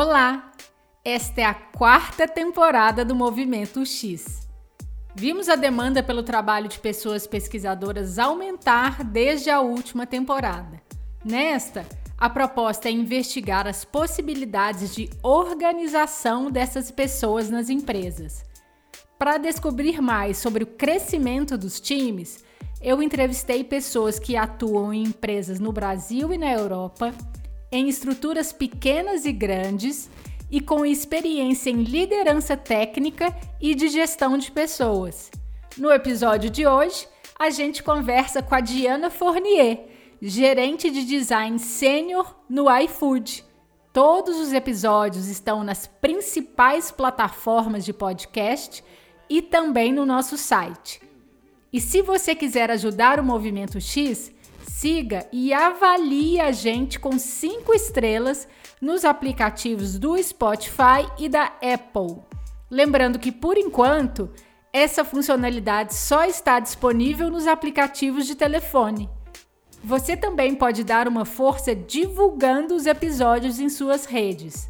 Olá! Esta é a quarta temporada do Movimento X. Vimos a demanda pelo trabalho de pessoas pesquisadoras aumentar desde a última temporada. Nesta, a proposta é investigar as possibilidades de organização dessas pessoas nas empresas. Para descobrir mais sobre o crescimento dos times, eu entrevistei pessoas que atuam em empresas no Brasil e na Europa em estruturas pequenas e grandes e com experiência em liderança técnica e de gestão de pessoas. No episódio de hoje, a gente conversa com a Diana Fournier, gerente de design sênior no iFood. Todos os episódios estão nas principais plataformas de podcast e também no nosso site. E se você quiser ajudar o Movimento X, siga e avalie a gente com cinco estrelas nos aplicativos do Spotify e da Apple. Lembrando que, por enquanto, essa funcionalidade só está disponível nos aplicativos de telefone. Você também pode dar uma força divulgando os episódios em suas redes.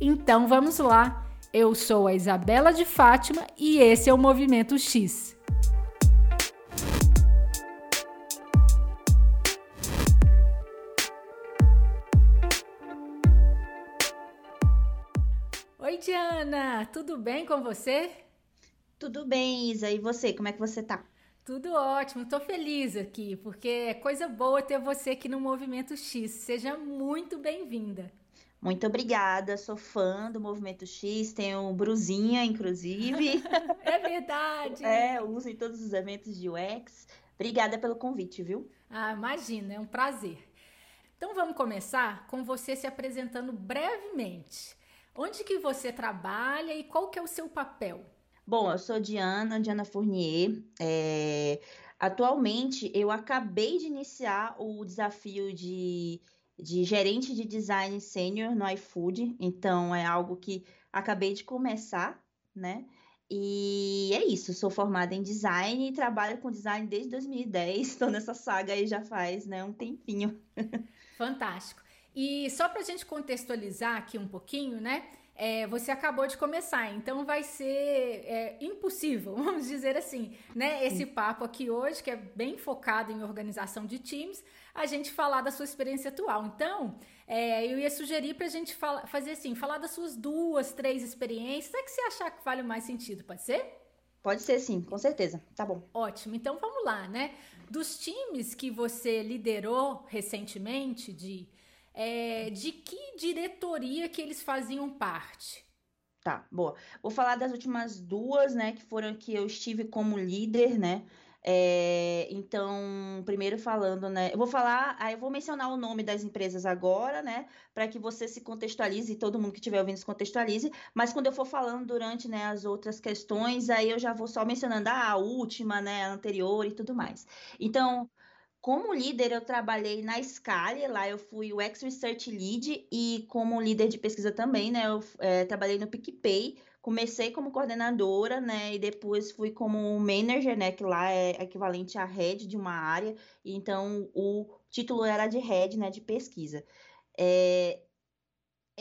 Então vamos lá! Eu sou a Isabela de Fátima e esse é o Movimento X. Diana, tudo bem com você? Tudo bem, Isa. E você, como é que você tá? Tudo ótimo, tô feliz aqui, porque é coisa boa ter você aqui no Movimento X. Seja muito bem-vinda. Muito obrigada, sou fã do Movimento X, tenho brusinha, inclusive. é verdade. É, uso em todos os eventos de UX. Obrigada pelo convite, viu? Ah, imagina, é um prazer. Então vamos começar com você se apresentando brevemente. Onde que você trabalha e qual que é o seu papel? Bom, eu sou Diana, Diana Fournier. É... Atualmente, eu acabei de iniciar o desafio de, de gerente de design sênior no iFood. Então, é algo que acabei de começar, né? E é isso, sou formada em design e trabalho com design desde 2010. Estou nessa saga aí já faz né, um tempinho. Fantástico. E só para a gente contextualizar aqui um pouquinho, né? É, você acabou de começar, então vai ser é, impossível, vamos dizer assim, né? Esse papo aqui hoje, que é bem focado em organização de times, a gente falar da sua experiência atual. Então, é, eu ia sugerir para a gente fala, fazer assim, falar das suas duas, três experiências, é que você achar que vale mais sentido, pode ser? Pode ser sim, com certeza. Tá bom. Ótimo. Então vamos lá, né? Dos times que você liderou recentemente, de é, de que diretoria que eles faziam parte? Tá, boa. Vou falar das últimas duas, né, que foram que eu estive como líder, né? É, então, primeiro falando, né? Eu vou falar, aí eu vou mencionar o nome das empresas agora, né? Para que você se contextualize, todo mundo que estiver ouvindo se contextualize. Mas quando eu for falando durante né, as outras questões, aí eu já vou só mencionando ah, a última, né? A anterior e tudo mais. Então, como líder, eu trabalhei na Scali, lá eu fui o Ex-Research Lead e como líder de pesquisa também, né, eu é, trabalhei no PicPay, comecei como coordenadora, né, e depois fui como manager, né, que lá é equivalente a head de uma área, então o título era de head, né, de pesquisa. É,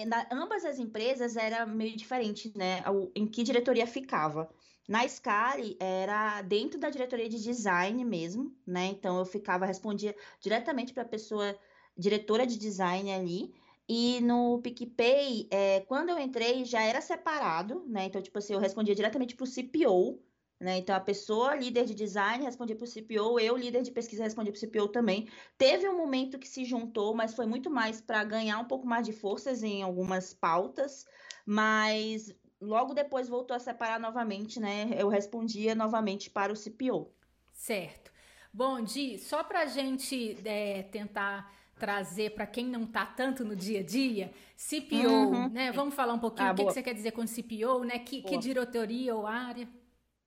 na, ambas as empresas era meio diferente, né, em que diretoria ficava. Na Scali era dentro da diretoria de design mesmo, né? Então eu ficava, respondia diretamente para a pessoa diretora de design ali. E no PicPay, é, quando eu entrei, já era separado, né? Então, tipo assim, eu respondia diretamente para o CPO, né? Então, a pessoa líder de design respondia para o CPO, eu, líder de pesquisa, respondia para o CPO também. Teve um momento que se juntou, mas foi muito mais para ganhar um pouco mais de forças em algumas pautas, mas logo depois voltou a separar novamente, né? Eu respondia novamente para o CPO. Certo. Bom, Di, só para a gente é, tentar trazer para quem não está tanto no dia a dia, CPO, uhum. né? Vamos falar um pouquinho ah, o que, que, você quer dizer com CPO, né? Que, que diretoria ou área?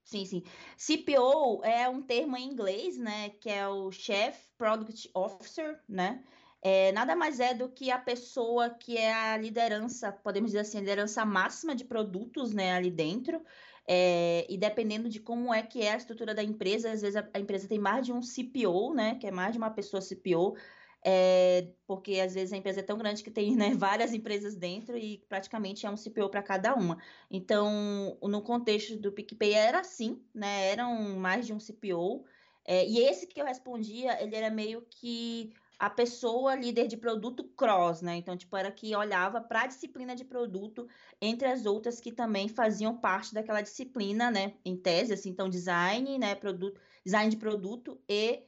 Sim, sim. CPO é um termo em inglês, né? Que é o Chief Product Officer, né? É, nada mais é do que a pessoa que é a liderança, podemos dizer assim, a liderança máxima de produtos né, ali dentro. É, e dependendo de como é que é a estrutura da empresa, às vezes a, a, empresa tem mais de um CPO, né? Que é mais de uma pessoa CPO. é, porque às vezes a empresa é tão grande que tem né, várias empresas dentro e praticamente é um CPO para cada uma. Então, no contexto do PicPay era assim, né? Eram mais de um CPO. É, e esse que eu respondia, ele era meio que a pessoa líder de produto cross, né? Então, tipo, era que olhava para a disciplina de produto entre as outras que também faziam parte daquela disciplina, né? Em tese, assim, então design, né? Produto, design de produto e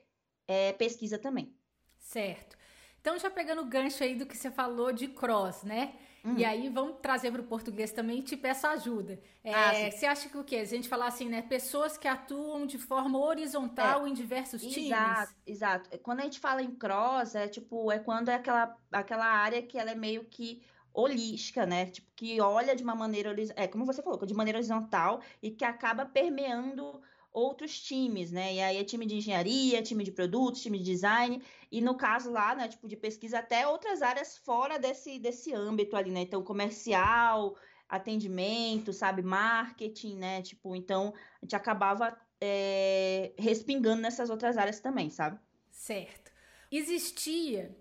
é, pesquisa também. Certo. Então, já pegando o gancho aí do que você falou de cross, né? Uhum. E aí, vamos trazer para o português também e te peço ajuda. É, ah, você acha que o quê? A gente falar assim, né? Pessoas que atuam de forma horizontal é, em diversos exato, times? Exato, exato. Quando a gente fala em cross, é tipo, é quando é aquela, aquela área que ela é meio que holística, né? Tipo, que olha de uma maneira, é como você falou, de maneira horizontal e que acaba permeando outros times, né? E aí é time de engenharia, time de produtos, time de design, e no caso lá, né, tipo de pesquisa, até outras áreas fora desse, desse âmbito ali, né? Então, comercial, atendimento, sabe, marketing, né? Tipo, então a gente acabava é, respingando nessas outras áreas também, sabe? Certo. Existia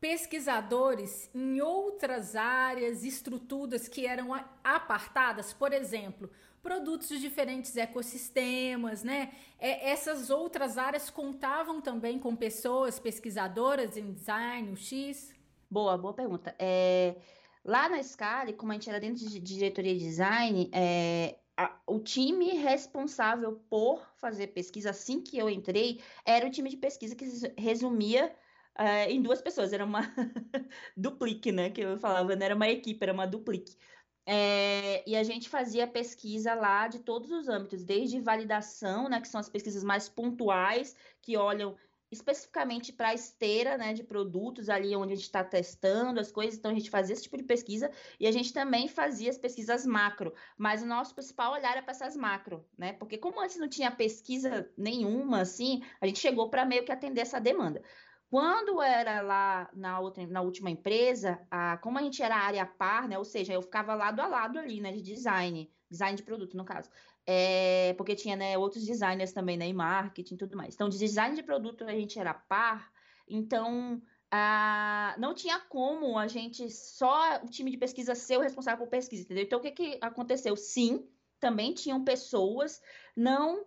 pesquisadores em outras áreas, estruturas que eram apartadas, por exemplo, produtos de diferentes ecossistemas, né? É, essas outras áreas contavam também com pessoas pesquisadoras em design, o X? Boa, boa pergunta. É, lá na Scala, como a gente era dentro de diretoria de design, é, a, o time responsável por fazer pesquisa, assim que eu entrei, era o time de pesquisa que resumia uh, em duas pessoas. Era uma duplique, né? Que eu falava, não era uma equipe, era uma duplique. É, e a gente fazia pesquisa lá de todos os âmbitos, desde validação, né, que são as pesquisas mais pontuais, que olham especificamente para a esteira né, de produtos, ali onde a gente está testando as coisas, então a gente fazia esse tipo de pesquisa, e a gente também fazia as pesquisas macro, mas o nosso principal olhar era para essas macro, né? Porque como antes não tinha pesquisa nenhuma, assim, a gente chegou para meio que atender essa demanda. Quando era lá na, outra, na última empresa, a, como a gente era área par, né? Ou seja, eu ficava lado a lado ali, né? De design, design de produto, no caso. É, porque tinha né, outros designers também, né? Em marketing e tudo mais. Então, de design de produto a gente era par, então ah, não tinha como a gente só o time de pesquisa ser o responsável por pesquisa, entendeu? Então, o que, que aconteceu? Sim, também tinham pessoas não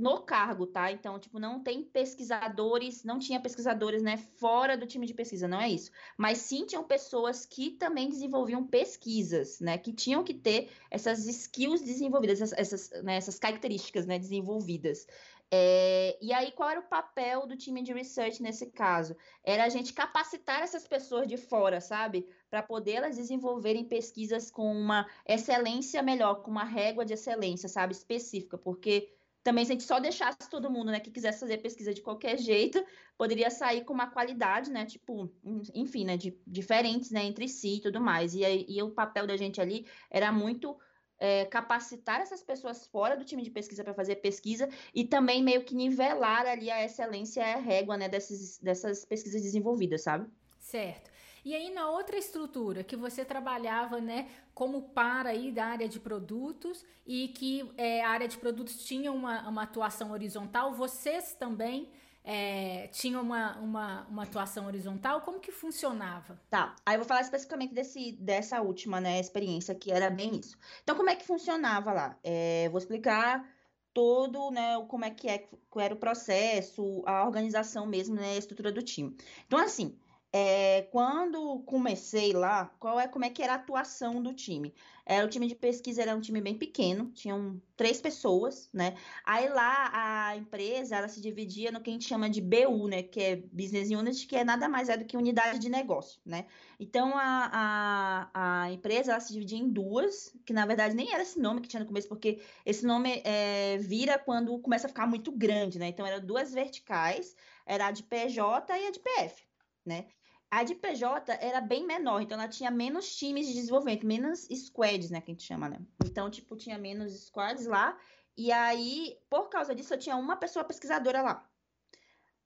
no cargo, tá? Então, tipo, não tem pesquisadores, não tinha pesquisadores, né, fora do time de pesquisa, não é isso. Mas sim tinham pessoas que também desenvolviam pesquisas, né, que tinham que ter essas skills desenvolvidas, essas, essas, né, essas características, né, desenvolvidas. É, e aí, qual era o papel do time de research nesse caso? Era a gente capacitar essas pessoas de fora, sabe? Para poder elas desenvolverem pesquisas com uma excelência melhor, com uma régua de excelência, sabe? Específica, porque também, se a gente só deixasse todo mundo, né, que quisesse fazer pesquisa de qualquer jeito, poderia sair com uma qualidade, né, tipo, enfim, né, de, diferentes, né, entre si e tudo mais. E, e o papel da gente ali era muito é, capacitar essas pessoas fora do time de pesquisa para fazer pesquisa e também meio que nivelar ali a excelência e a régua, né, dessas, dessas pesquisas desenvolvidas, sabe? Certo. E aí na outra estrutura que você trabalhava, né, como para aí da área de produtos e que é, a área de produtos tinha uma, uma atuação horizontal, vocês também é, tinham uma, uma, uma atuação horizontal? Como que funcionava? Tá, aí eu vou falar especificamente desse, dessa última, né, experiência, que era bem isso. Então, como é que funcionava lá? É, vou explicar todo, né, como é que é, qual era o processo, a organização mesmo, né, a estrutura do time. Então, assim, é, quando comecei lá, qual é como é que era a atuação do time? É, o time de pesquisa era um time bem pequeno, tinham três pessoas, né? Aí lá a empresa ela se dividia no que a gente chama de BU, né? Que é Business Unit, que é nada mais é do que unidade de negócio, né? Então a, a, a empresa ela se dividia em duas, que na verdade nem era esse nome que tinha no começo, porque esse nome é, vira quando começa a ficar muito grande, né? Então eram duas verticais, era a de PJ e a de PF, né? A de PJ era bem menor, então ela tinha menos times de desenvolvimento, menos squads, né, que a gente chama, né? Então, tipo, tinha menos squads lá, e aí, por causa disso, eu tinha uma pessoa pesquisadora lá.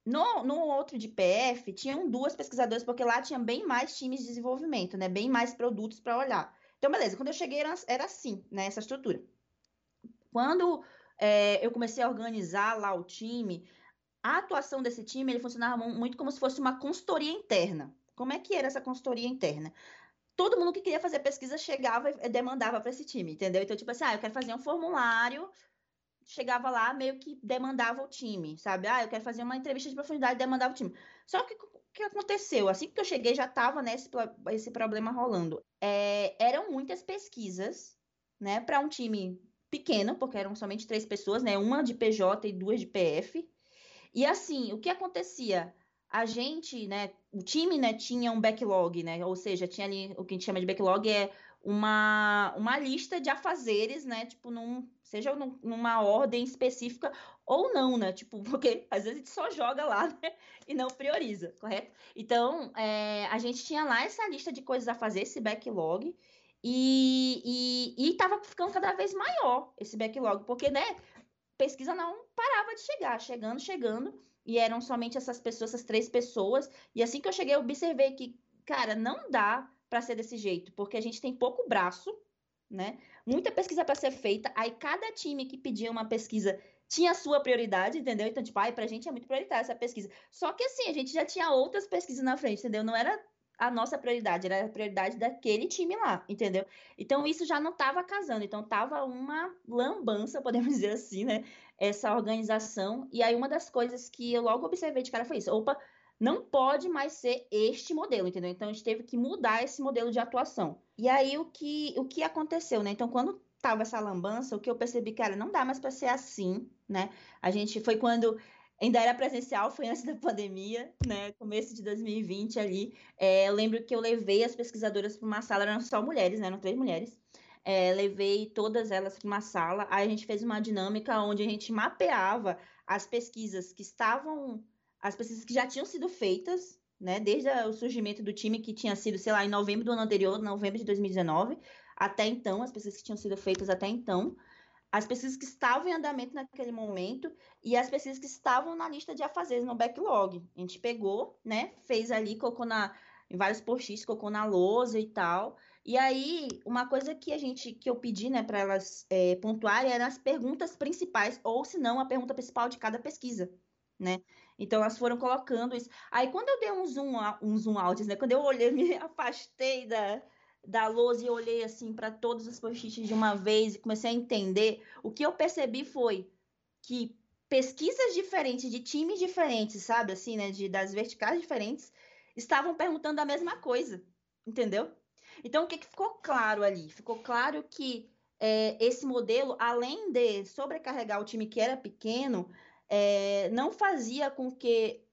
No, no outro de PF, tinham duas pesquisadoras, porque lá tinha bem mais times de desenvolvimento, né? Bem mais produtos para olhar. Então, beleza, quando eu cheguei era, era assim, né? Essa estrutura. Quando é, eu comecei a organizar lá o time, a atuação desse time, ele funcionava muito como se fosse uma consultoria interna. Como é que era essa consultoria interna? Todo mundo que queria fazer pesquisa chegava e demandava para esse time, entendeu? Então, tipo assim, ah, eu quero fazer um formulário, chegava lá, meio que demandava o time, sabe? Ah, eu quero fazer uma entrevista de profundidade, demandava o time. Só que o que aconteceu? Assim que eu cheguei, já estava nesse esse problema rolando. É, eram muitas pesquisas, né, para um time pequeno, porque eram somente três pessoas, né? Uma de PJ e duas de PF. E assim, o que acontecia? A gente, né, o time, né, tinha um backlog, né? Ou seja, tinha ali o que a gente chama de backlog é uma, uma lista de afazeres, né? Tipo, num, seja num, numa ordem específica ou não, né? Tipo, porque às vezes a gente só joga lá né? e não prioriza, correto? Então, é, a gente tinha lá essa lista de coisas a fazer, esse backlog, e, e, e tava ficando cada vez maior esse backlog, porque, né? Pesquisa não parava de chegar, chegando, chegando, e eram somente essas pessoas, essas três pessoas, e assim que eu cheguei, eu observei que, cara, não dá para ser desse jeito, porque a gente tem pouco braço, né? Muita pesquisa para ser feita, aí cada time que pedia uma pesquisa tinha a sua prioridade, entendeu? Então, tipo, ai, pra gente é muito prioritária essa pesquisa. Só que assim, a gente já tinha outras pesquisas na frente, entendeu? Não era a nossa prioridade, era a prioridade daquele time lá, entendeu? Então isso já não estava casando, então tava uma lambança, podemos dizer assim, né? Essa organização. E aí uma das coisas que eu logo observei de cara foi isso: opa, não pode mais ser este modelo, entendeu? Então a gente teve que mudar esse modelo de atuação. E aí o que, o que aconteceu, né? Então quando tava essa lambança, o que eu percebi, cara, não dá mais para ser assim, né? A gente foi quando ainda era presencial, foi antes da pandemia, né? Começo de 2020 ali. É, lembro que eu levei as pesquisadoras para uma sala, eram só mulheres, né? Eram três mulheres. É, levei todas elas para uma sala. Aí a gente fez uma dinâmica onde a gente mapeava as pesquisas que estavam as pesquisas que já tinham sido feitas, né, desde o surgimento do time que tinha sido, sei lá, em novembro do ano anterior, novembro de 2019, até então, as pesquisas que tinham sido feitas até então, as pesquisas que estavam em andamento naquele momento e as pesquisas que estavam na lista de afazeres no backlog. A gente pegou, né, fez ali, colocou na em vários posts, colocou na lousa e tal. E aí, uma coisa que a gente que eu pedi, né, para elas é, pontuarem eram as perguntas principais ou se não a pergunta principal de cada pesquisa, né? Então elas foram colocando isso. Aí quando eu dei um zoom, um zoom out, né? Quando eu olhei, me afastei da, da lousa e olhei assim para todos os post-its de uma vez e comecei a entender, o que eu percebi foi que pesquisas diferentes de times diferentes, sabe, assim, né, de das verticais diferentes, estavam perguntando a mesma coisa, entendeu? Então o que, que ficou claro ali? Ficou claro que é, esse modelo, além de sobrecarregar o time que era pequeno, é, não fazia com que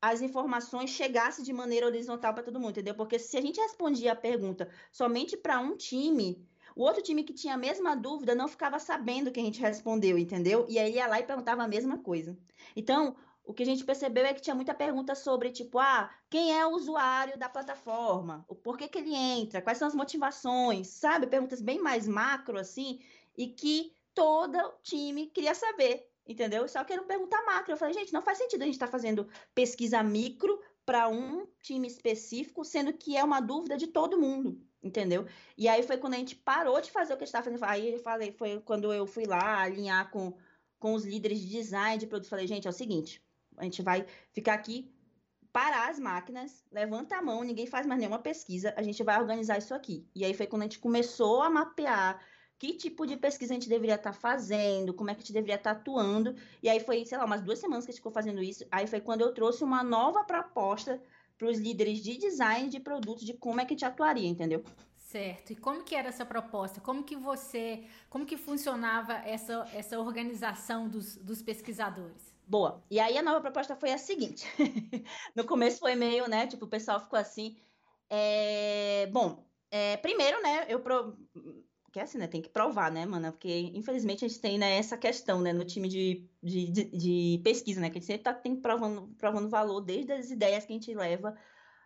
as informações chegassem de maneira horizontal para todo mundo, entendeu? Porque se a gente respondia a pergunta somente para um time, o outro time que tinha a mesma dúvida não ficava sabendo que a gente respondeu, entendeu? E aí ia lá e perguntava a mesma coisa. Então, o que a gente percebeu é que tinha muita pergunta sobre, tipo, ah, quem é o usuário da plataforma? O porquê que ele entra? Quais são as motivações? Sabe? Perguntas bem mais macro, assim, e que todo time queria saber entendeu? Só que era pergunta macro. Eu falei, gente, não faz sentido a gente estar tá fazendo pesquisa micro para um time específico, sendo que é uma dúvida de todo mundo, entendeu? E aí foi quando a gente parou de fazer o que a gente estava fazendo. Aí eu falei, foi quando eu fui lá alinhar com, com os líderes de design de produto. Falei, gente, é o seguinte, a gente vai ficar aqui parar as máquinas, levanta a mão, ninguém faz mais nenhuma pesquisa, a gente vai organizar isso aqui. E aí foi quando a gente começou a mapear que tipo de pesquisa a gente deveria estar tá fazendo, como é que a gente deveria estar tá atuando. E aí foi, sei lá, umas duas semanas que a gente ficou fazendo isso. Aí foi quando eu trouxe uma nova proposta para os líderes de design de produtos de como é que a gente atuaria, entendeu? Certo. E como que era essa proposta? Como que você, como que funcionava essa, essa organização dos, dos pesquisadores? Boa. E aí a nova proposta foi a seguinte. no começo foi meio, né? Tipo, o pessoal ficou assim. É... Bom, é, primeiro, né? Eu pro porque assim, né, tem que provar, né, mano? Porque, infelizmente, a gente tem, né, essa questão, né, no time de, de, de, de pesquisa, né, que a gente sempre tá tem, provando, provando valor desde as ideias que a gente leva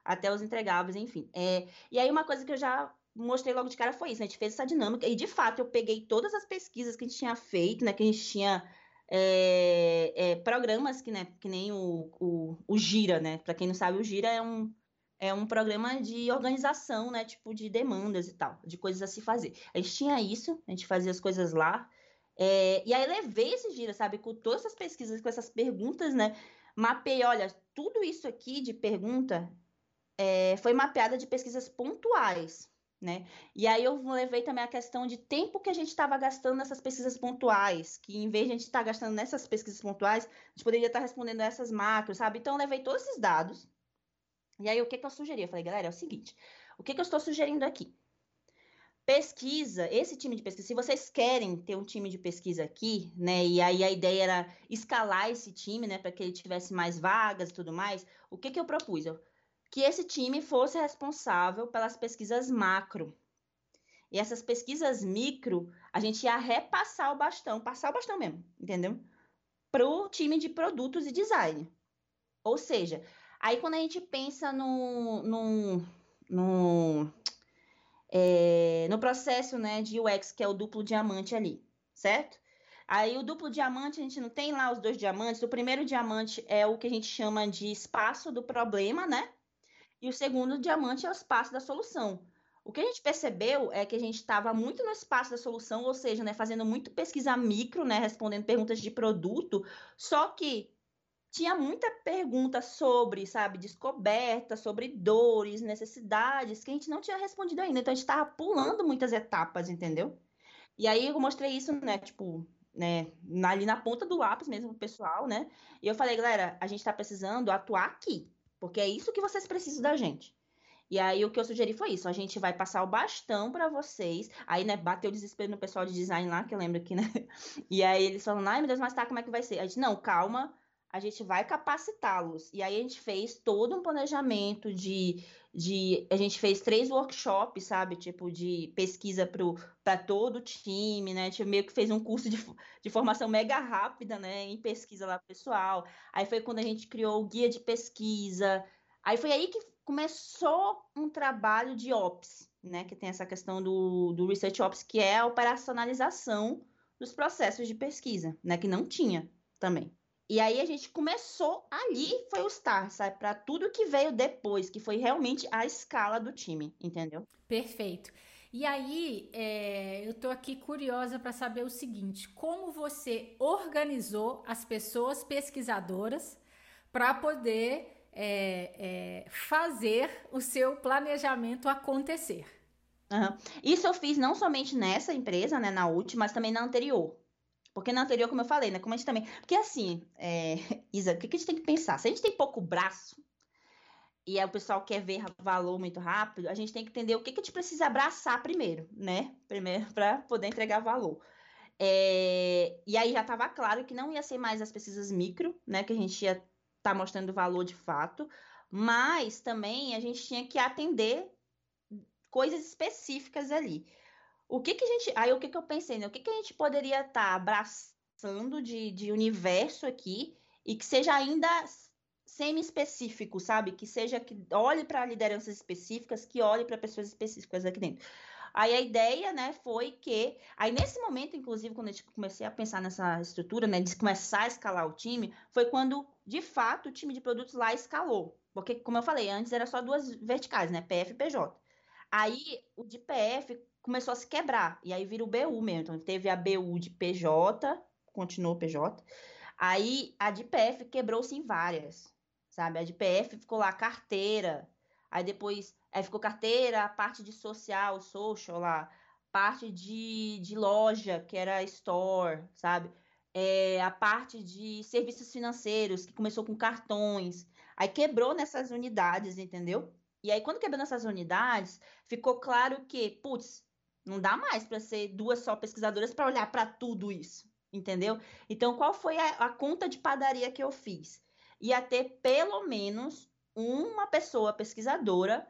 até os entregáveis, enfim. É, e aí, uma coisa que eu já mostrei logo de cara foi isso, né, a gente fez essa dinâmica, e de fato, eu peguei todas as pesquisas que a gente tinha feito, né, que a gente tinha é, é, programas que, né, que nem o, o, o Gira, né, para quem não sabe, o Gira é um é um programa de organização, né? Tipo, de demandas e tal, de coisas a se fazer. A gente tinha isso, a gente fazia as coisas lá. É, e aí levei esse giro, sabe, com todas essas pesquisas, com essas perguntas, né? Mapei, olha, tudo isso aqui de pergunta é, foi mapeada de pesquisas pontuais, né? E aí eu levei também a questão de tempo que a gente estava gastando nessas pesquisas pontuais, que em vez de a gente estar tá gastando nessas pesquisas pontuais, a gente poderia estar tá respondendo essas macros, sabe? Então eu levei todos esses dados. E aí o que, que eu sugeri? Eu falei, galera, é o seguinte, o que, que eu estou sugerindo aqui? Pesquisa, esse time de pesquisa, se vocês querem ter um time de pesquisa aqui, né? E aí a ideia era escalar esse time, né, para que ele tivesse mais vagas e tudo mais. O que que eu propus? Eu, que esse time fosse responsável pelas pesquisas macro. E essas pesquisas micro, a gente ia repassar o bastão, passar o bastão mesmo, entendeu? Para o time de produtos e design. Ou seja, aí quando a gente pensa no, no, no é, no processo né, de UX, que é o duplo diamante ali, certo? Aí o duplo diamante, a gente não tem lá os dois diamantes. O primeiro diamante é o que a gente chama de espaço do problema, né? E o segundo diamante é o espaço da solução. O que a gente percebeu é que a gente estava muito no espaço da solução, ou seja, né, fazendo muito pesquisa micro, né, respondendo perguntas de produto, só que tinha muita pergunta sobre, sabe, descoberta, sobre dores, necessidades, que a gente não tinha respondido ainda. Então a gente estava pulando muitas etapas, entendeu? E aí eu mostrei isso, né, tipo, né, ali na ponta do lápis mesmo pro pessoal, né? E eu falei, galera, a gente está precisando atuar aqui, porque é isso que vocês precisam da gente. E aí o que eu sugeri foi isso, a gente vai passar o bastão para vocês. Aí, né, bateu o desespero no pessoal de design lá, que eu lembro aqui, né? E aí eles falam, ai meu Deus, mas tá, como é que vai ser? A gente, não, calma, a gente vai capacitá-los. E aí a gente fez todo um planejamento de. de a gente fez três workshops, sabe? Tipo, de pesquisa para todo o time, né? A gente meio que fez um curso de, de formação mega rápida, né? Em pesquisa lá pessoal. Aí foi quando a gente criou o guia de pesquisa. Aí foi aí que começou um trabalho de Ops, né? Que tem essa questão do, do Research Ops, que é a operacionalização dos processos de pesquisa, né? Que não tinha também. E aí a gente começou ali, foi o start, sabe? Para tudo que veio depois, que foi realmente a escala do time, entendeu? Perfeito. E aí, é, eu tô aqui curiosa para saber o seguinte: como você organizou as pessoas pesquisadoras para poder é, é, fazer o seu planejamento acontecer? Uhum. Isso eu fiz não somente nessa empresa, né, na última, mas também na anterior. Porque na anterior, como eu falei, né? Como a gente também. Porque assim, é... Isa, o que a gente tem que pensar? Se a gente tem pouco braço e aí o pessoal quer ver valor muito rápido, a gente tem que entender o que, a gente precisa abraçar primeiro, né? Primeiro, para poder entregar valor. É... E aí já estava claro que não ia ser mais as pesquisas micro, né? Que a gente ia estar tá mostrando valor de fato, mas também a gente tinha que atender coisas específicas ali. O que que a gente. Aí o que que eu pensei, né? O que que a gente poderia estar tá abraçando de, de universo aqui e que seja ainda semi-específico, sabe? Que seja que olhe para lideranças específicas, que olhe para pessoas específicas aqui dentro. Aí a ideia, né, foi que aí nesse momento, inclusive, quando eu comecei a pensar nessa estrutura, né, de começar a escalar o time, foi quando de fato o time de produtos lá escalou. Porque, como eu falei, antes era só duas verticais, né, PF e PJ. Aí o de PF começou a se quebrar. E aí vira o BU mesmo. Então teve a BU de PJ, continuou PJ. Aí a de PF quebrou-se em várias, sabe? A de PF ficou lá carteira. Aí depois aí ficou carteira, a parte de social, social lá, parte de, de loja, que era store, sabe? É, a parte de serviços financeiros, que começou com cartões. Aí quebrou nessas unidades, entendeu? E aí, quando quebrou nessas unidades, ficou claro que, putz, não dá mais para ser duas só pesquisadoras para olhar para tudo isso, entendeu? Então, qual foi a, a, conta de padaria que eu fiz? Ia ter pelo menos uma pessoa pesquisadora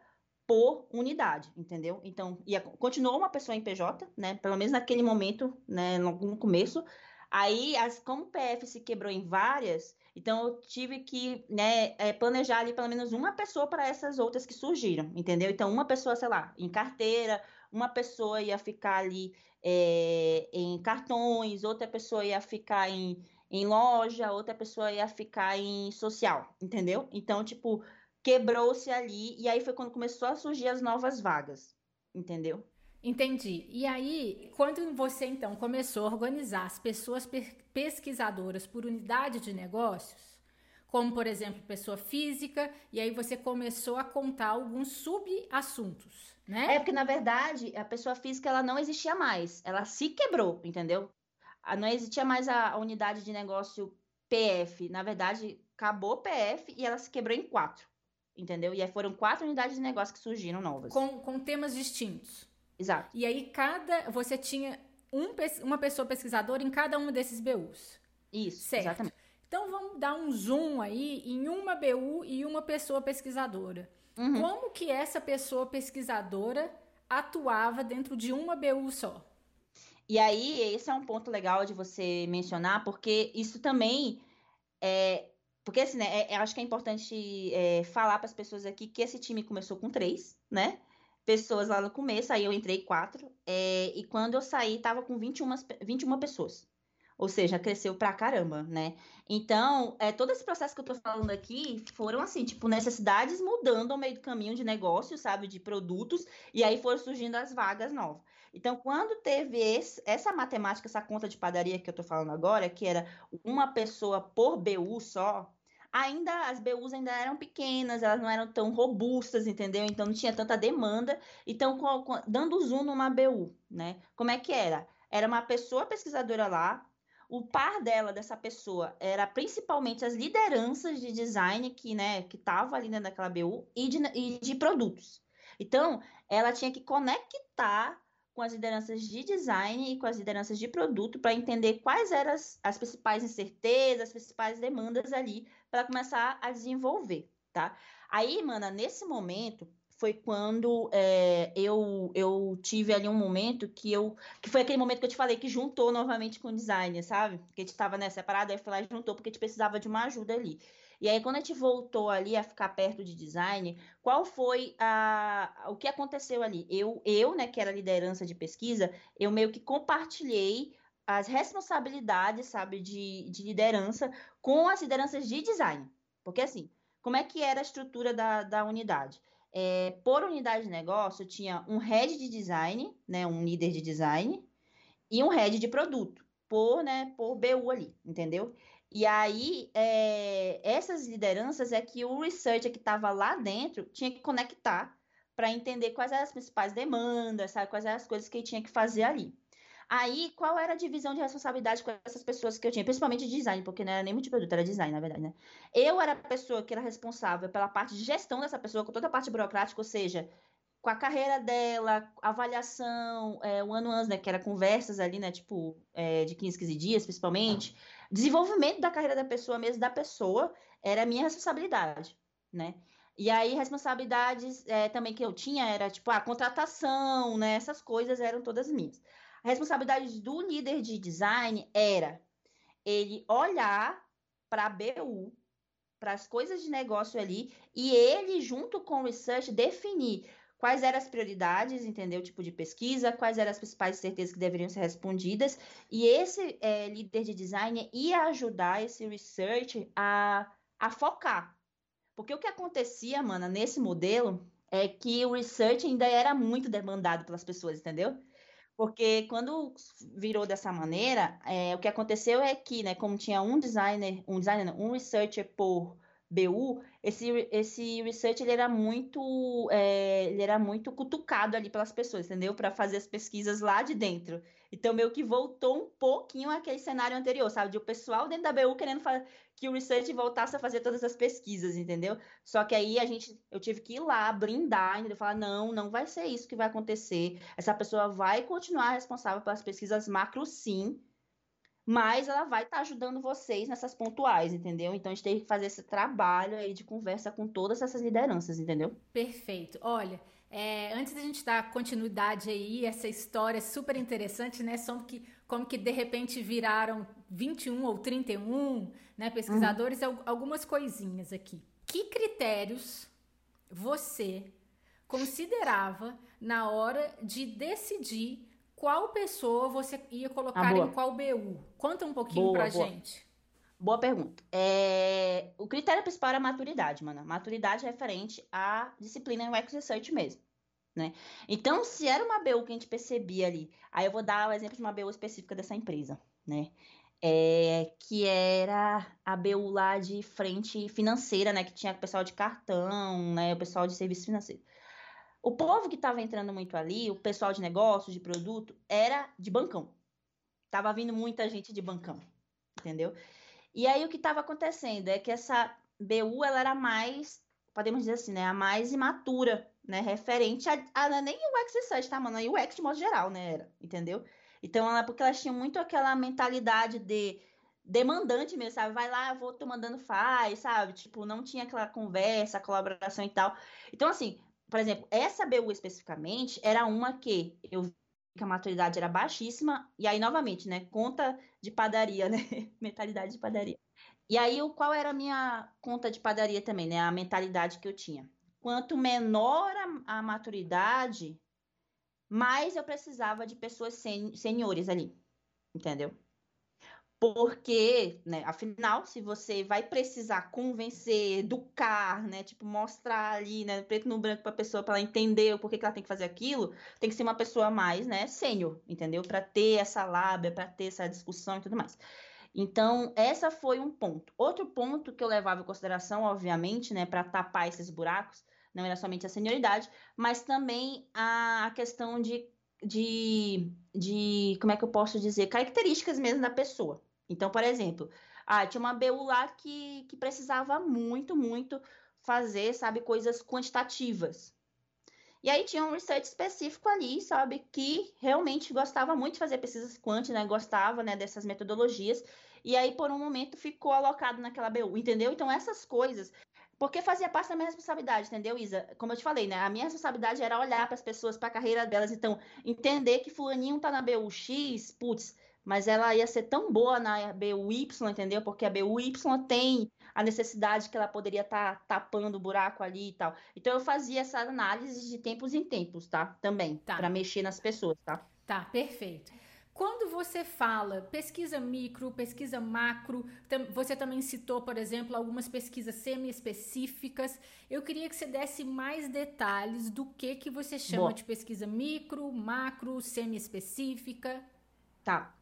por unidade, entendeu? Então, ia, continuou uma pessoa em PJ, né? Pelo menos naquele momento, né? No, começo. Aí, as, como o PF se quebrou em várias, então eu tive que né, é, planejar ali pelo menos uma pessoa para essas outras que surgiram, entendeu? Então, uma pessoa, sei lá, em carteira, uma pessoa ia ficar ali é, em cartões, outra pessoa ia ficar em, em loja, outra pessoa ia ficar em social, entendeu? Então, tipo, quebrou-se ali, e aí foi quando começou a surgir as novas vagas, entendeu? Entendi. E aí, quando você então começou a organizar as pessoas pesquisadoras por unidade de negócios, como por exemplo pessoa física, e aí você começou a contar alguns subassuntos, né? É porque na verdade a pessoa física ela não existia mais, ela se quebrou, entendeu? Ah, não existia mais a unidade de negócio PF. Na verdade, acabou PF e ela se quebrou em quatro, entendeu? E aí foram quatro unidades de negócio que surgiram novas. Com, com temas distintos. Exato. E aí cada você tinha um, uma pessoa pesquisadora em cada um desses BUs. Isso, certo. exatamente. Então vamos dar um zoom aí em uma BU e uma pessoa pesquisadora. Uhum. Como que essa pessoa pesquisadora atuava dentro de uma BU só? E aí, esse é um ponto legal de você mencionar, porque isso também é. Porque assim, né? É, acho que é importante é, falar para as pessoas aqui que esse time começou com três, né? pessoas lá no começo, aí eu entrei quatro, é, e quando eu saí, tava com 21, 21 pessoas. Ou seja, cresceu pra caramba, né? Então, é, todo esse processo que eu tô falando aqui foram assim, tipo, necessidades mudando ao meio do caminho de negócio, sabe? De produtos, e aí foram surgindo as vagas novas. Então, quando teve esse, essa matemática, essa conta de padaria que eu tô falando agora, que era uma pessoa por BU só, ainda as BUs ainda eram pequenas, elas não eram tão robustas, entendeu? Então não tinha tanta demanda. Então, dando zoom numa BU, né? Como é que era? Era uma pessoa pesquisadora lá, o par dela, dessa pessoa, era principalmente as lideranças de design que, né, estavam ali dentro daquela BU e de, e de produtos. Então, ela tinha que conectar com as lideranças de design e com as lideranças de produto para entender quais eram as, as, principais incertezas, as principais demandas ali para começar a desenvolver, tá? Aí, mana, nesse momento foi quando é, eu, eu tive ali um momento que eu. Que foi aquele momento que eu te falei que juntou novamente com o design, sabe? Que a gente estava né, separado, aí foi lá e juntou, porque a gente precisava de uma ajuda ali. E aí, quando a gente voltou ali a ficar perto de design, qual foi a, o que aconteceu ali? Eu, eu, né, que era liderança de pesquisa, eu meio que compartilhei as responsabilidades, sabe, de, de liderança com as lideranças de design. Porque assim, como é que era a estrutura da, da unidade? É, por unidade de negócio, tinha um head de design, né, um líder de design, e um head de produto, por, né, por BU ali, entendeu? E aí, é, essas lideranças é que o researcher que estava lá dentro tinha que conectar para entender quais eram as principais demandas, sabe? quais eram as coisas que ele tinha que fazer ali. Aí, qual era a divisão de responsabilidade com essas pessoas que eu tinha? Principalmente de design, porque não era nem multiproduto, era design, na verdade, né? Eu era a pessoa que era responsável pela parte de gestão dessa pessoa, com toda a parte burocrática, ou seja, com a carreira dela, avaliação, é, um ano antes, né? Que era conversas ali, né? Tipo, é, de 15, 15 dias, principalmente. Desenvolvimento da carreira da pessoa mesmo, da pessoa, era a minha responsabilidade, né? E aí, responsabilidades é, também que eu tinha era, tipo, a contratação, né? Essas coisas eram todas minhas. A responsabilidade do líder de design era ele olhar para a BU, para as coisas de negócio ali, e ele, junto com o research, definir quais eram as prioridades, entendeu? Tipo de pesquisa, quais eram as principais certezas que deveriam ser respondidas. E esse é, líder de design ia ajudar esse research a, a focar. Porque o que acontecia, mana, nesse modelo é que o research ainda era muito demandado pelas pessoas, entendeu? Porque quando virou dessa maneira, é, o que aconteceu é que, né, como tinha um designer, um designer, um researcher por BU, esse, esse research ele era muito é, ele era muito cutucado ali pelas pessoas, entendeu? Para fazer as pesquisas lá de dentro. Então, meio que voltou um pouquinho aquele cenário anterior, sabe? De o pessoal dentro da BU querendo que o research voltasse a fazer todas as pesquisas, entendeu? Só que aí a gente, eu tive que ir lá, brindar, entendeu? Falar, não, não vai ser isso que vai acontecer. Essa pessoa vai continuar responsável pelas pesquisas macro, sim, mas ela vai estar tá ajudando vocês nessas pontuais, entendeu? Então a gente tem que fazer esse trabalho aí de conversa com todas essas lideranças, entendeu? Perfeito. Olha, é, antes da gente dar continuidade aí, essa história super interessante, né? São que, como que de repente viraram 21 ou 31 né, pesquisadores, uhum. algumas coisinhas aqui. Que critérios você considerava na hora de decidir qual pessoa você ia colocar ah, em qual BU? Conta um pouquinho boa, pra boa. gente. Boa pergunta. É... O critério principal era a maturidade, mano. Maturidade referente à disciplina UX Research mesmo. né? Então, se era uma BU que a gente percebia ali, aí eu vou dar o exemplo de uma BU específica dessa empresa, né? É, que era a BU lá de frente financeira, né? Que tinha o pessoal de cartão, né? O pessoal de serviço financeiro. O povo que estava entrando muito ali, o pessoal de negócios, de produto, era de bancão. Tava vindo muita gente de bancão, entendeu? E aí o que estava acontecendo é que essa BU ela era mais, podemos dizer assim, né, a mais imatura, né, referente a, a é nem o UX Research, tá, mano? O UX de modo geral, né, era, entendeu? Então, ela, porque elas tinham muito aquela mentalidade de demandante mesmo, sabe? Vai lá, eu vou, tô mandando, faz, sabe? Tipo, não tinha aquela conversa, colaboração e tal. Então, assim, por exemplo, essa BU especificamente era uma que eu vi que a maturidade era baixíssima, e aí, novamente, né, conta de padaria, né? mentalidade de padaria. E aí, qual era a minha conta de padaria também, né? A mentalidade que eu tinha. Quanto menor a, a maturidade, mais eu precisava de pessoas sen seniores ali, entendeu? Porque, né, afinal, se você vai precisar convencer, educar, né, tipo, mostrar ali, né, preto no branco para a pessoa para ela entender o porquê que ela tem que fazer aquilo, tem que ser uma pessoa mais, né, sênior, entendeu? Para ter essa lábia, para ter essa discussão e tudo mais. Então, essa foi um ponto. Outro ponto que eu levava em consideração, obviamente, né, para tapar esses buracos, não era somente a senioridade, mas também a questão de, de, de como é que eu posso dizer, características mesmo da pessoa. Então, por exemplo, ah, tinha uma BU lá que, que precisava muito, muito fazer, sabe, coisas quantitativas. E aí tinha um research específico ali, sabe, que realmente gostava muito de fazer pesquisas quant, né, gostava, né, dessas metodologias, e aí por um momento ficou alocado naquela BU, entendeu? Então essas coisas, porque fazia parte da minha responsabilidade, entendeu, Isa? Como eu te falei, né, a minha responsabilidade era olhar para as pessoas, para a carreira delas, então entender que fulaninho tá na BU X, putz, mas ela ia ser tão boa na BUY, entendeu? Porque a BUY tem a necessidade que ela poderia estar tá tapando o buraco ali e tal. Então eu fazia essa análise de tempos em tempos, tá? Também, tá. para mexer nas pessoas, tá? Tá, perfeito. Quando você fala pesquisa micro, pesquisa macro, você também citou, por exemplo, algumas pesquisas semi-específicas. Eu queria que você desse mais detalhes do que que você chama de pesquisa micro, macro, semi-específica. Tá.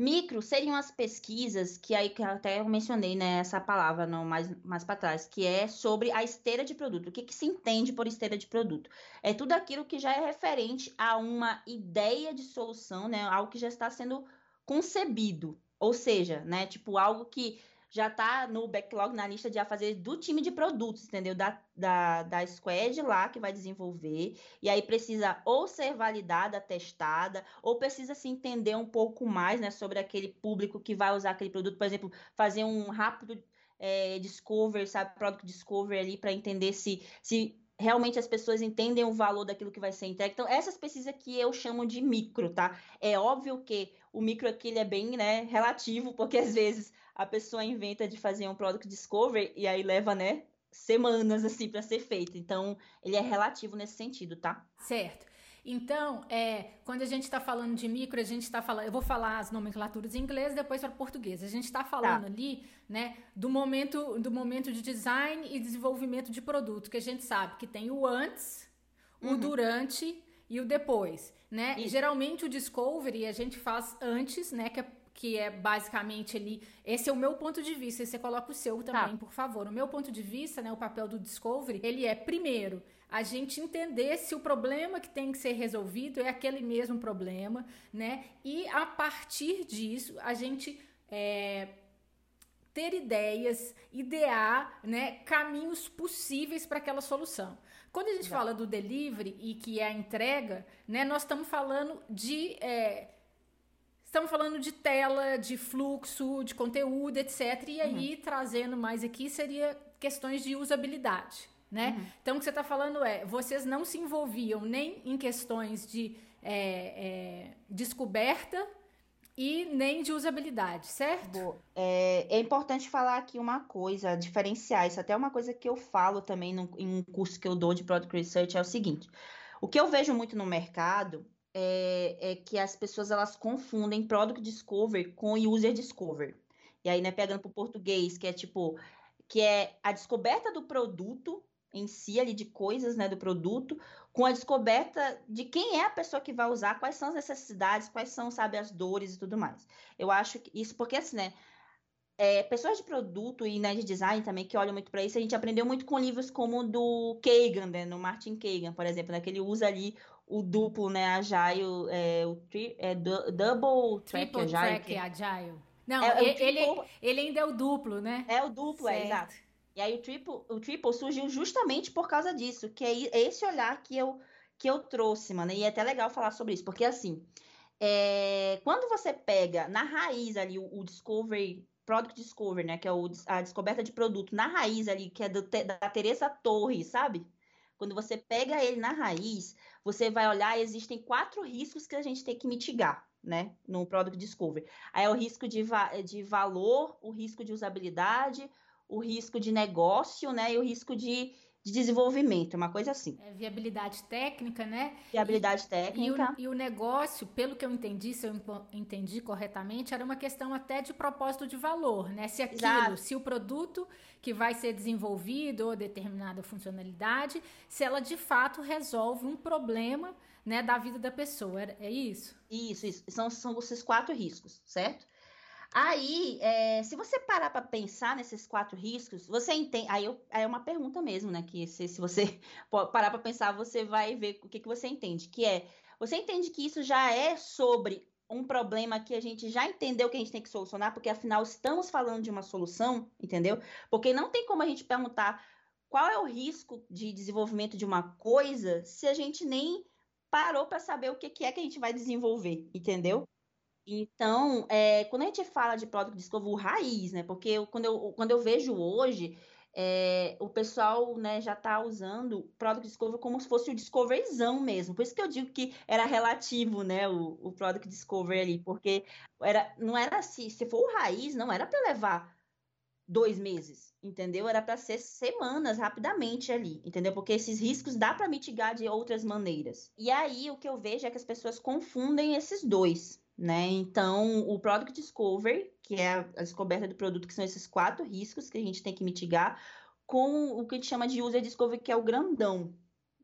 Micro seriam as pesquisas que aí que até eu mencionei né, essa palavra mais, mais para trás, que é sobre a esteira de produto. O que, que se entende por esteira de produto? É tudo aquilo que já é referente a uma ideia de solução, né? Algo que já está sendo concebido. Ou seja, né, tipo, algo que já está no backlog, na lista de a fazer do time de produtos, entendeu? Da, da, da squad lá que vai desenvolver. E aí precisa ou ser validada, testada, ou precisa se entender um pouco mais né, sobre aquele público que vai usar aquele produto. Por exemplo, fazer um rápido é, discover, sabe? Product discover ali para entender se, se realmente as pessoas entendem o valor daquilo que vai ser entregue. Então, essas pesquisas que eu chamo de micro, tá? É óbvio que o micro aqui ele é bem né, relativo, porque às vezes a pessoa inventa de fazer um product discovery e aí leva, né, semanas assim para ser feito. Então, ele é relativo nesse sentido, tá? Certo. Então, é, quando a gente está falando de micro, a gente está falando. Eu vou falar as nomenclaturas em inglês, depois para português. A gente está falando tá. ali, né, do momento, do momento de design e desenvolvimento de produto, que a gente sabe que tem o antes, uhum. o durante e o depois, né? Geralmente o discovery a gente faz antes, né, que é que é basicamente ali. Esse é o meu ponto de vista. E você coloca o seu também, tá. por favor. O meu ponto de vista, né, o papel do Discovery, ele é primeiro a gente entender se o problema que tem que ser resolvido é aquele mesmo problema, né? E a partir disso a gente é, ter ideias, idear, né, caminhos possíveis para aquela solução. Quando a gente Exato. fala do delivery e que é a entrega, né, nós estamos falando de é, Estamos falando de tela, de fluxo, de conteúdo, etc. E aí, uhum. trazendo mais aqui, seria questões de usabilidade, né? Uhum. Então, o que você está falando é, vocês não se envolviam nem em questões de é, é, descoberta e nem de usabilidade, certo? É, é, importante falar aqui uma coisa, diferenciar. Isso até uma coisa que eu falo também no, em um curso que eu dou de Product Research, é o seguinte. O que eu vejo muito no mercado é, é, que as pessoas elas confundem Product Discovery com User Discovery. E aí, né, pegando para o português, que é tipo, que é a descoberta do produto em si ali de coisas, né, do produto, com a descoberta de quem é a pessoa que vai usar, quais são as necessidades, quais são, sabe, as dores e tudo mais. Eu acho que isso porque assim, né, é, pessoas de produto e né, de design também que olham muito para isso, a gente aprendeu muito com livros como o do Kagan, né, no Martin Kagan, por exemplo, né, que ele usa ali o duplo, né, Agile, é, o tri, é, Double Track Triple Agile. Track Agile. Não, É, é ele, triple- ele ainda é o duplo, né? É o duplo, é, Certo. exato. E aí o triple, o triple surgiu justamente por causa disso, que é esse olhar que eu, que eu trouxe, mano. E é até legal falar sobre isso, porque assim, é, quando você pega na raiz ali o, o Discovery, Product Discovery, né, que é o a descoberta de produto na raiz ali, que é do da Teresa Torres, sabe? Quando você pega ele na raiz, você vai olhar, existem quatro riscos que a gente tem que mitigar, né, no Product Discovery. Aí é o risco de, va- de valor, o risco de usabilidade, o risco de negócio, né, e o risco de, de desenvolvimento, uma coisa assim. É viabilidade técnica, né? Viabilidade E técnica. o, e o negócio, pelo que eu entendi, se eu entendi corretamente, era uma questão até de propósito de valor, né? Se aquilo, Exato. se o produto que vai ser desenvolvido ou determinada funcionalidade, se ela de fato resolve um problema, né, da vida da pessoa. É, é isso? Isso, isso. São, são esses quatro riscos, certo? Aí, é, se você parar para pensar nesses quatro riscos, você entende. Aí, eu- aí é uma pergunta mesmo, né? Que se, se você parar para pensar, você vai ver o que, que você entende. Que é, você entende que isso já é sobre um problema que a gente já entendeu que a gente tem que solucionar, porque afinal estamos falando de uma solução, entendeu? Porque não tem como a gente perguntar qual é o risco de desenvolvimento de uma coisa se a gente nem parou para saber o que, que é que a gente vai desenvolver, entendeu? Então, é, quando a gente fala de Product Discovery, raiz, né? Porque eu- quando, eu, quando eu vejo hoje, é, o pessoal né, já está usando Product Discovery como se fosse o Discoveryzão mesmo. Por isso que eu digo que era relativo, né? O, o Product Discovery ali, porque era, não era assim, se for o raiz, não era para levar dois meses, entendeu? Era para ser semanas, rapidamente ali, entendeu? Porque esses riscos dá para mitigar de outras maneiras. E aí o que eu vejo é que as pessoas confundem esses dois, né? Então, o Product Discovery, que é a descoberta do produto, que são esses quatro riscos que a gente tem que mitigar, com o que a gente chama de User Discovery, que é o grandão,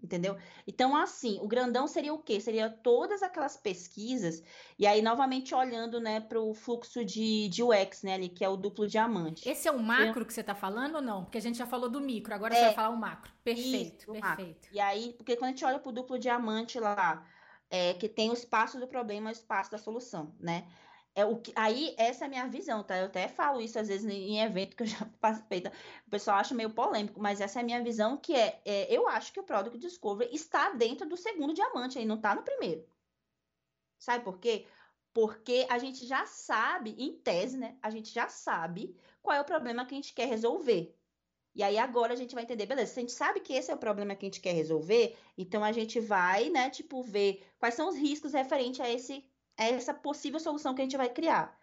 entendeu? Então, assim, o grandão seria o quê? Seria todas aquelas pesquisas, e aí, novamente, olhando, né, para o fluxo de, de UX, né, ali, que é o duplo diamante. Esse é o macro que você está falando ou não? Porque a gente já falou do micro, agora É. você vai falar o macro. Perfeito, Isso, o macro. perfeito. E aí, porque quando a gente olha para o duplo diamante lá, é, que tem o espaço do problema e o espaço da solução, né? É o que, aí, essa é a minha visão, tá? Eu até falo isso às vezes em evento que eu já participei, tá? O pessoal acha meio polêmico, mas essa é a minha visão, que é, é, eu acho que o Product Discovery está dentro do segundo diamante, aí não está no primeiro. Sabe por quê? Porque a gente já sabe, em tese, né? A gente já sabe qual é o problema que a gente quer resolver. E aí agora a gente vai entender, beleza, se a gente sabe que esse é o problema que a gente quer resolver, então a gente vai, né, tipo, ver quais são os riscos referentes a esse a essa possível solução que a gente vai criar.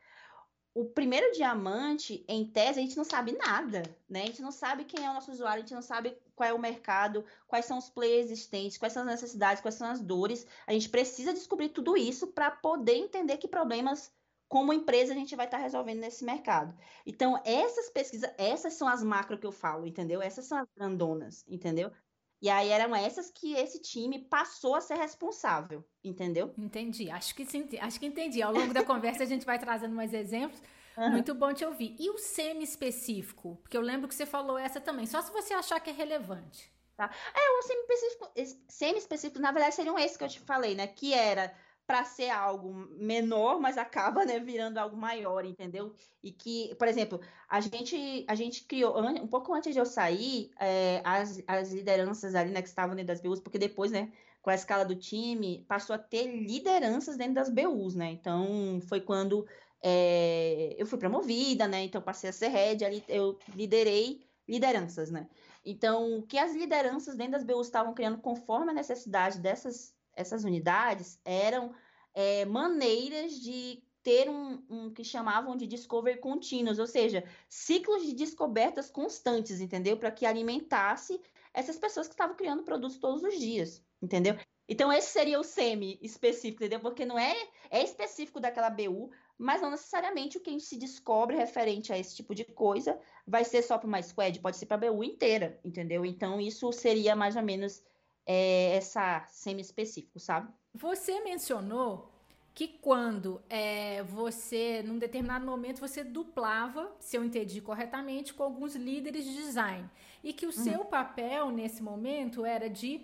O primeiro diamante, em tese, a gente não sabe nada, né? A gente não sabe quem é o nosso usuário, a gente não sabe qual é o mercado, quais são os players existentes, quais são as necessidades, quais são as dores. A gente precisa descobrir tudo isso para poder entender que problemas, como empresa, a gente vai estar resolvendo nesse mercado. Então, essas pesquisas, essas são as macro que eu falo, entendeu? Essas são as grandonas, entendeu? E aí eram essas que esse time passou a ser responsável, entendeu? Entendi. Acho que sim, acho que entendi. Ao longo da conversa a gente vai trazendo mais exemplos. Aham. Muito bom te ouvir. E o semi-específico? Porque eu lembro que você falou essa também. Só se você achar que é relevante. É, o semi-específico, es- semi-específico, na verdade, seriam esses que eu te falei, né? Que era para ser algo menor, mas acaba, né, virando algo maior, entendeu? E que, por exemplo, a gente, a gente criou, um pouco antes de eu sair, é, as, as lideranças ali, né, que estavam dentro das BUs, porque depois, né, com a escala do time, passou a ter lideranças dentro das BUs, né? Então, foi quando é, eu fui promovida, né? Então, passei a ser head ali, eu liderei lideranças, né? Então, o que as lideranças dentro das BUs estavam criando conforme a necessidade dessas essas unidades eram é, maneiras de ter um, um que chamavam de discovery contínuos, ou seja, ciclos de descobertas constantes, entendeu? Para que alimentasse essas pessoas que estavam criando produtos todos os dias, entendeu? Então, esse seria o semi específico, entendeu? Porque não é, é específico daquela BU, mas não necessariamente o que a gente se descobre referente a esse tipo de coisa vai ser só para uma squad, pode ser para a BU inteira, entendeu? Então, isso seria mais ou menos é, essa semi-específico, sabe? Você mencionou que quando é, você, num determinado momento, você duplava, se eu entendi corretamente, com alguns líderes de design. E que o uhum. seu papel nesse momento era de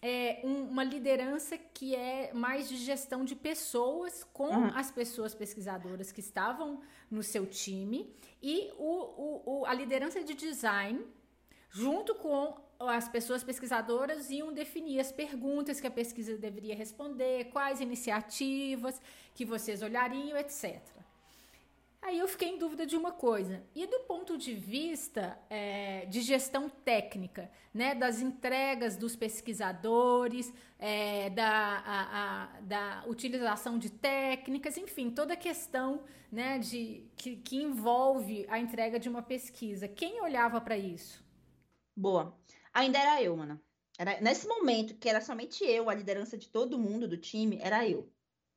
é, um, uma liderança que é mais de gestão de pessoas com uhum. as pessoas pesquisadoras que estavam no seu time e o, o, o, a liderança de design junto com as pessoas pesquisadoras iam definir as perguntas que a pesquisa deveria responder, quais iniciativas que vocês olhariam, etc. Aí eu fiquei em dúvida de uma coisa. E do ponto de vista é, de gestão técnica, né, das entregas dos pesquisadores, é, da, a, a, da utilização de técnicas, enfim, toda a questão né, de, que, que envolve a entrega de uma pesquisa. Quem olhava para isso? Boa. Ainda era eu, mano. Era, nesse momento, que era somente eu, a liderança de todo mundo do time, era eu.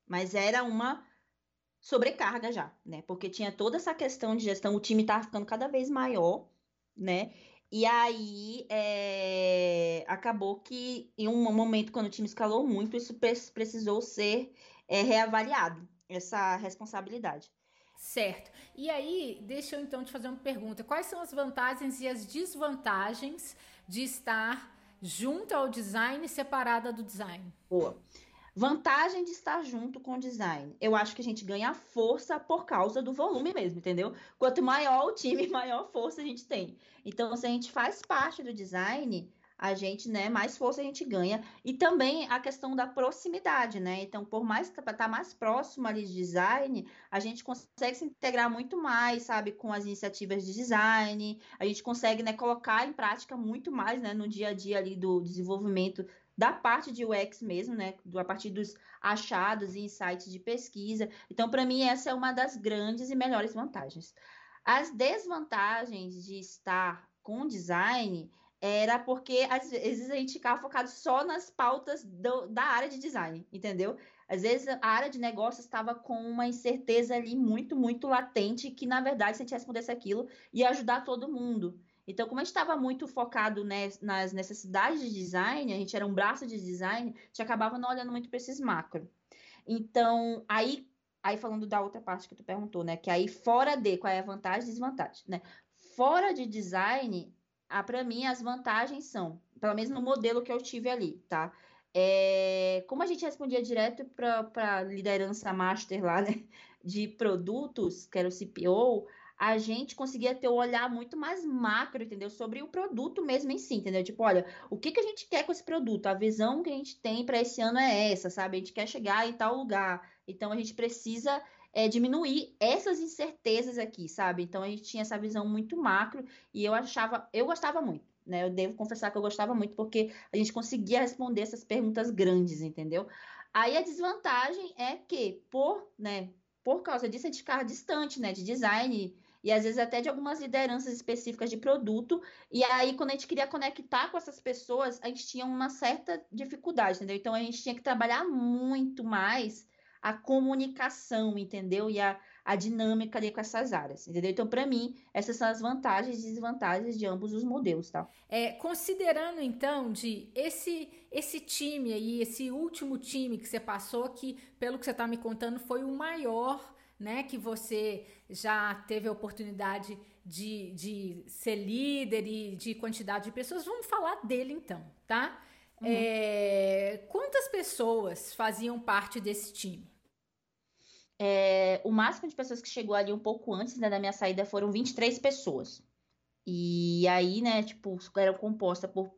Mas era uma sobrecarga já, né? Porque tinha toda essa questão de gestão, o time tava ficando cada vez maior, né? E aí é, acabou que em um momento, quando o time escalou muito, isso precisou ser é, reavaliado, essa responsabilidade. Certo. E aí, deixa eu então te fazer uma pergunta. Quais são as vantagens e as desvantagens de estar junto ao design e separada do design? Boa. Vantagem de estar junto com o design. Eu acho que a gente ganha força por causa do volume mesmo, entendeu? Quanto maior o time, maior força a gente tem. Então, se a gente faz parte do design, a gente, né, mais força a gente ganha. E também a questão da proximidade, né? Então, por mais estar tá mais próximo ali de design, a gente consegue se integrar muito mais, sabe, com as iniciativas de design. A gente consegue, né, colocar em prática muito mais, né, no dia a dia ali do desenvolvimento da parte de UX mesmo, né, a partir dos achados e insights de pesquisa. Então, para mim, essa é uma das grandes e melhores vantagens. As desvantagens de estar com design era porque às vezes a gente ficava focado só nas pautas do, da área de design, entendeu? Às vezes a área de negócio estava com uma incerteza ali muito, muito latente, que na verdade, se a gente respondesse aquilo, ia ajudar todo mundo. Então, como a gente estava muito focado né, nas necessidades de design, a gente era um braço de design, a gente acabava não olhando muito para esses macro. Então, aí, aí falando da outra parte que tu perguntou, né? Que aí fora de qual é a vantagem e desvantagem, né? Fora de design, ah, para mim, as vantagens são, pelo menos no modelo que eu tive ali, tá? É, como a gente respondia direto para liderança master lá, né, de produtos, que era o CPO, a gente conseguia ter um olhar muito mais macro, entendeu? Sobre o produto mesmo em si, entendeu? Tipo, olha, o que, que a gente quer com esse produto? A visão que a gente tem para esse ano é essa, sabe? A gente quer chegar em tal lugar. Então, a gente precisa é, diminuir essas incertezas aqui, sabe? Então a gente tinha essa visão muito macro e eu achava, eu gostava muito, né? Eu devo confessar que eu gostava muito porque a gente conseguia responder essas perguntas grandes, entendeu? Aí a desvantagem é que por, né, por causa disso a gente ficava distante, né, de design e às vezes até de algumas lideranças específicas de produto. E aí, quando a gente queria conectar com essas pessoas, a gente tinha uma certa dificuldade, entendeu? Então a gente tinha que trabalhar muito mais a comunicação, entendeu? E a, a dinâmica ali com essas áreas, entendeu? Então, para mim, essas são as vantagens e desvantagens de ambos os modelos, tá? É, considerando, então, de esse, esse time aí, esse último time que você passou, que, pelo que você está me contando, foi o maior, né? Que você já teve a oportunidade de, de ser líder e de quantidade de pessoas. Vamos falar dele, então, tá? Uhum. É, quantas pessoas faziam parte desse time? É, o máximo de pessoas que chegou ali um pouco antes né, da minha saída foram 23 pessoas. E aí, né, tipo, eram compostas por,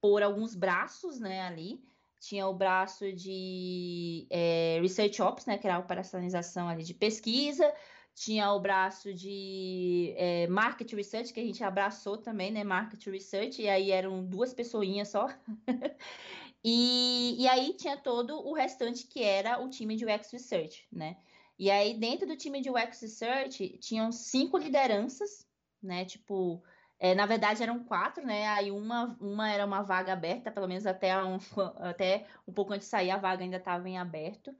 por alguns braços, né, ali. Tinha o braço de é, Research Ops, né, que era a operacionalização ali de pesquisa. Tinha o braço de é, Market Research, que a gente abraçou também, né, Market Research. E aí eram duas pessoinhas só. E, e aí tinha todo o restante que era o time de UX Research, né? E aí dentro do time de UX Research tinham cinco lideranças, né? Tipo, é, na verdade eram quatro, né? Aí uma, uma era uma vaga aberta, pelo menos até um, até um pouco antes de sair a vaga ainda estava em aberto.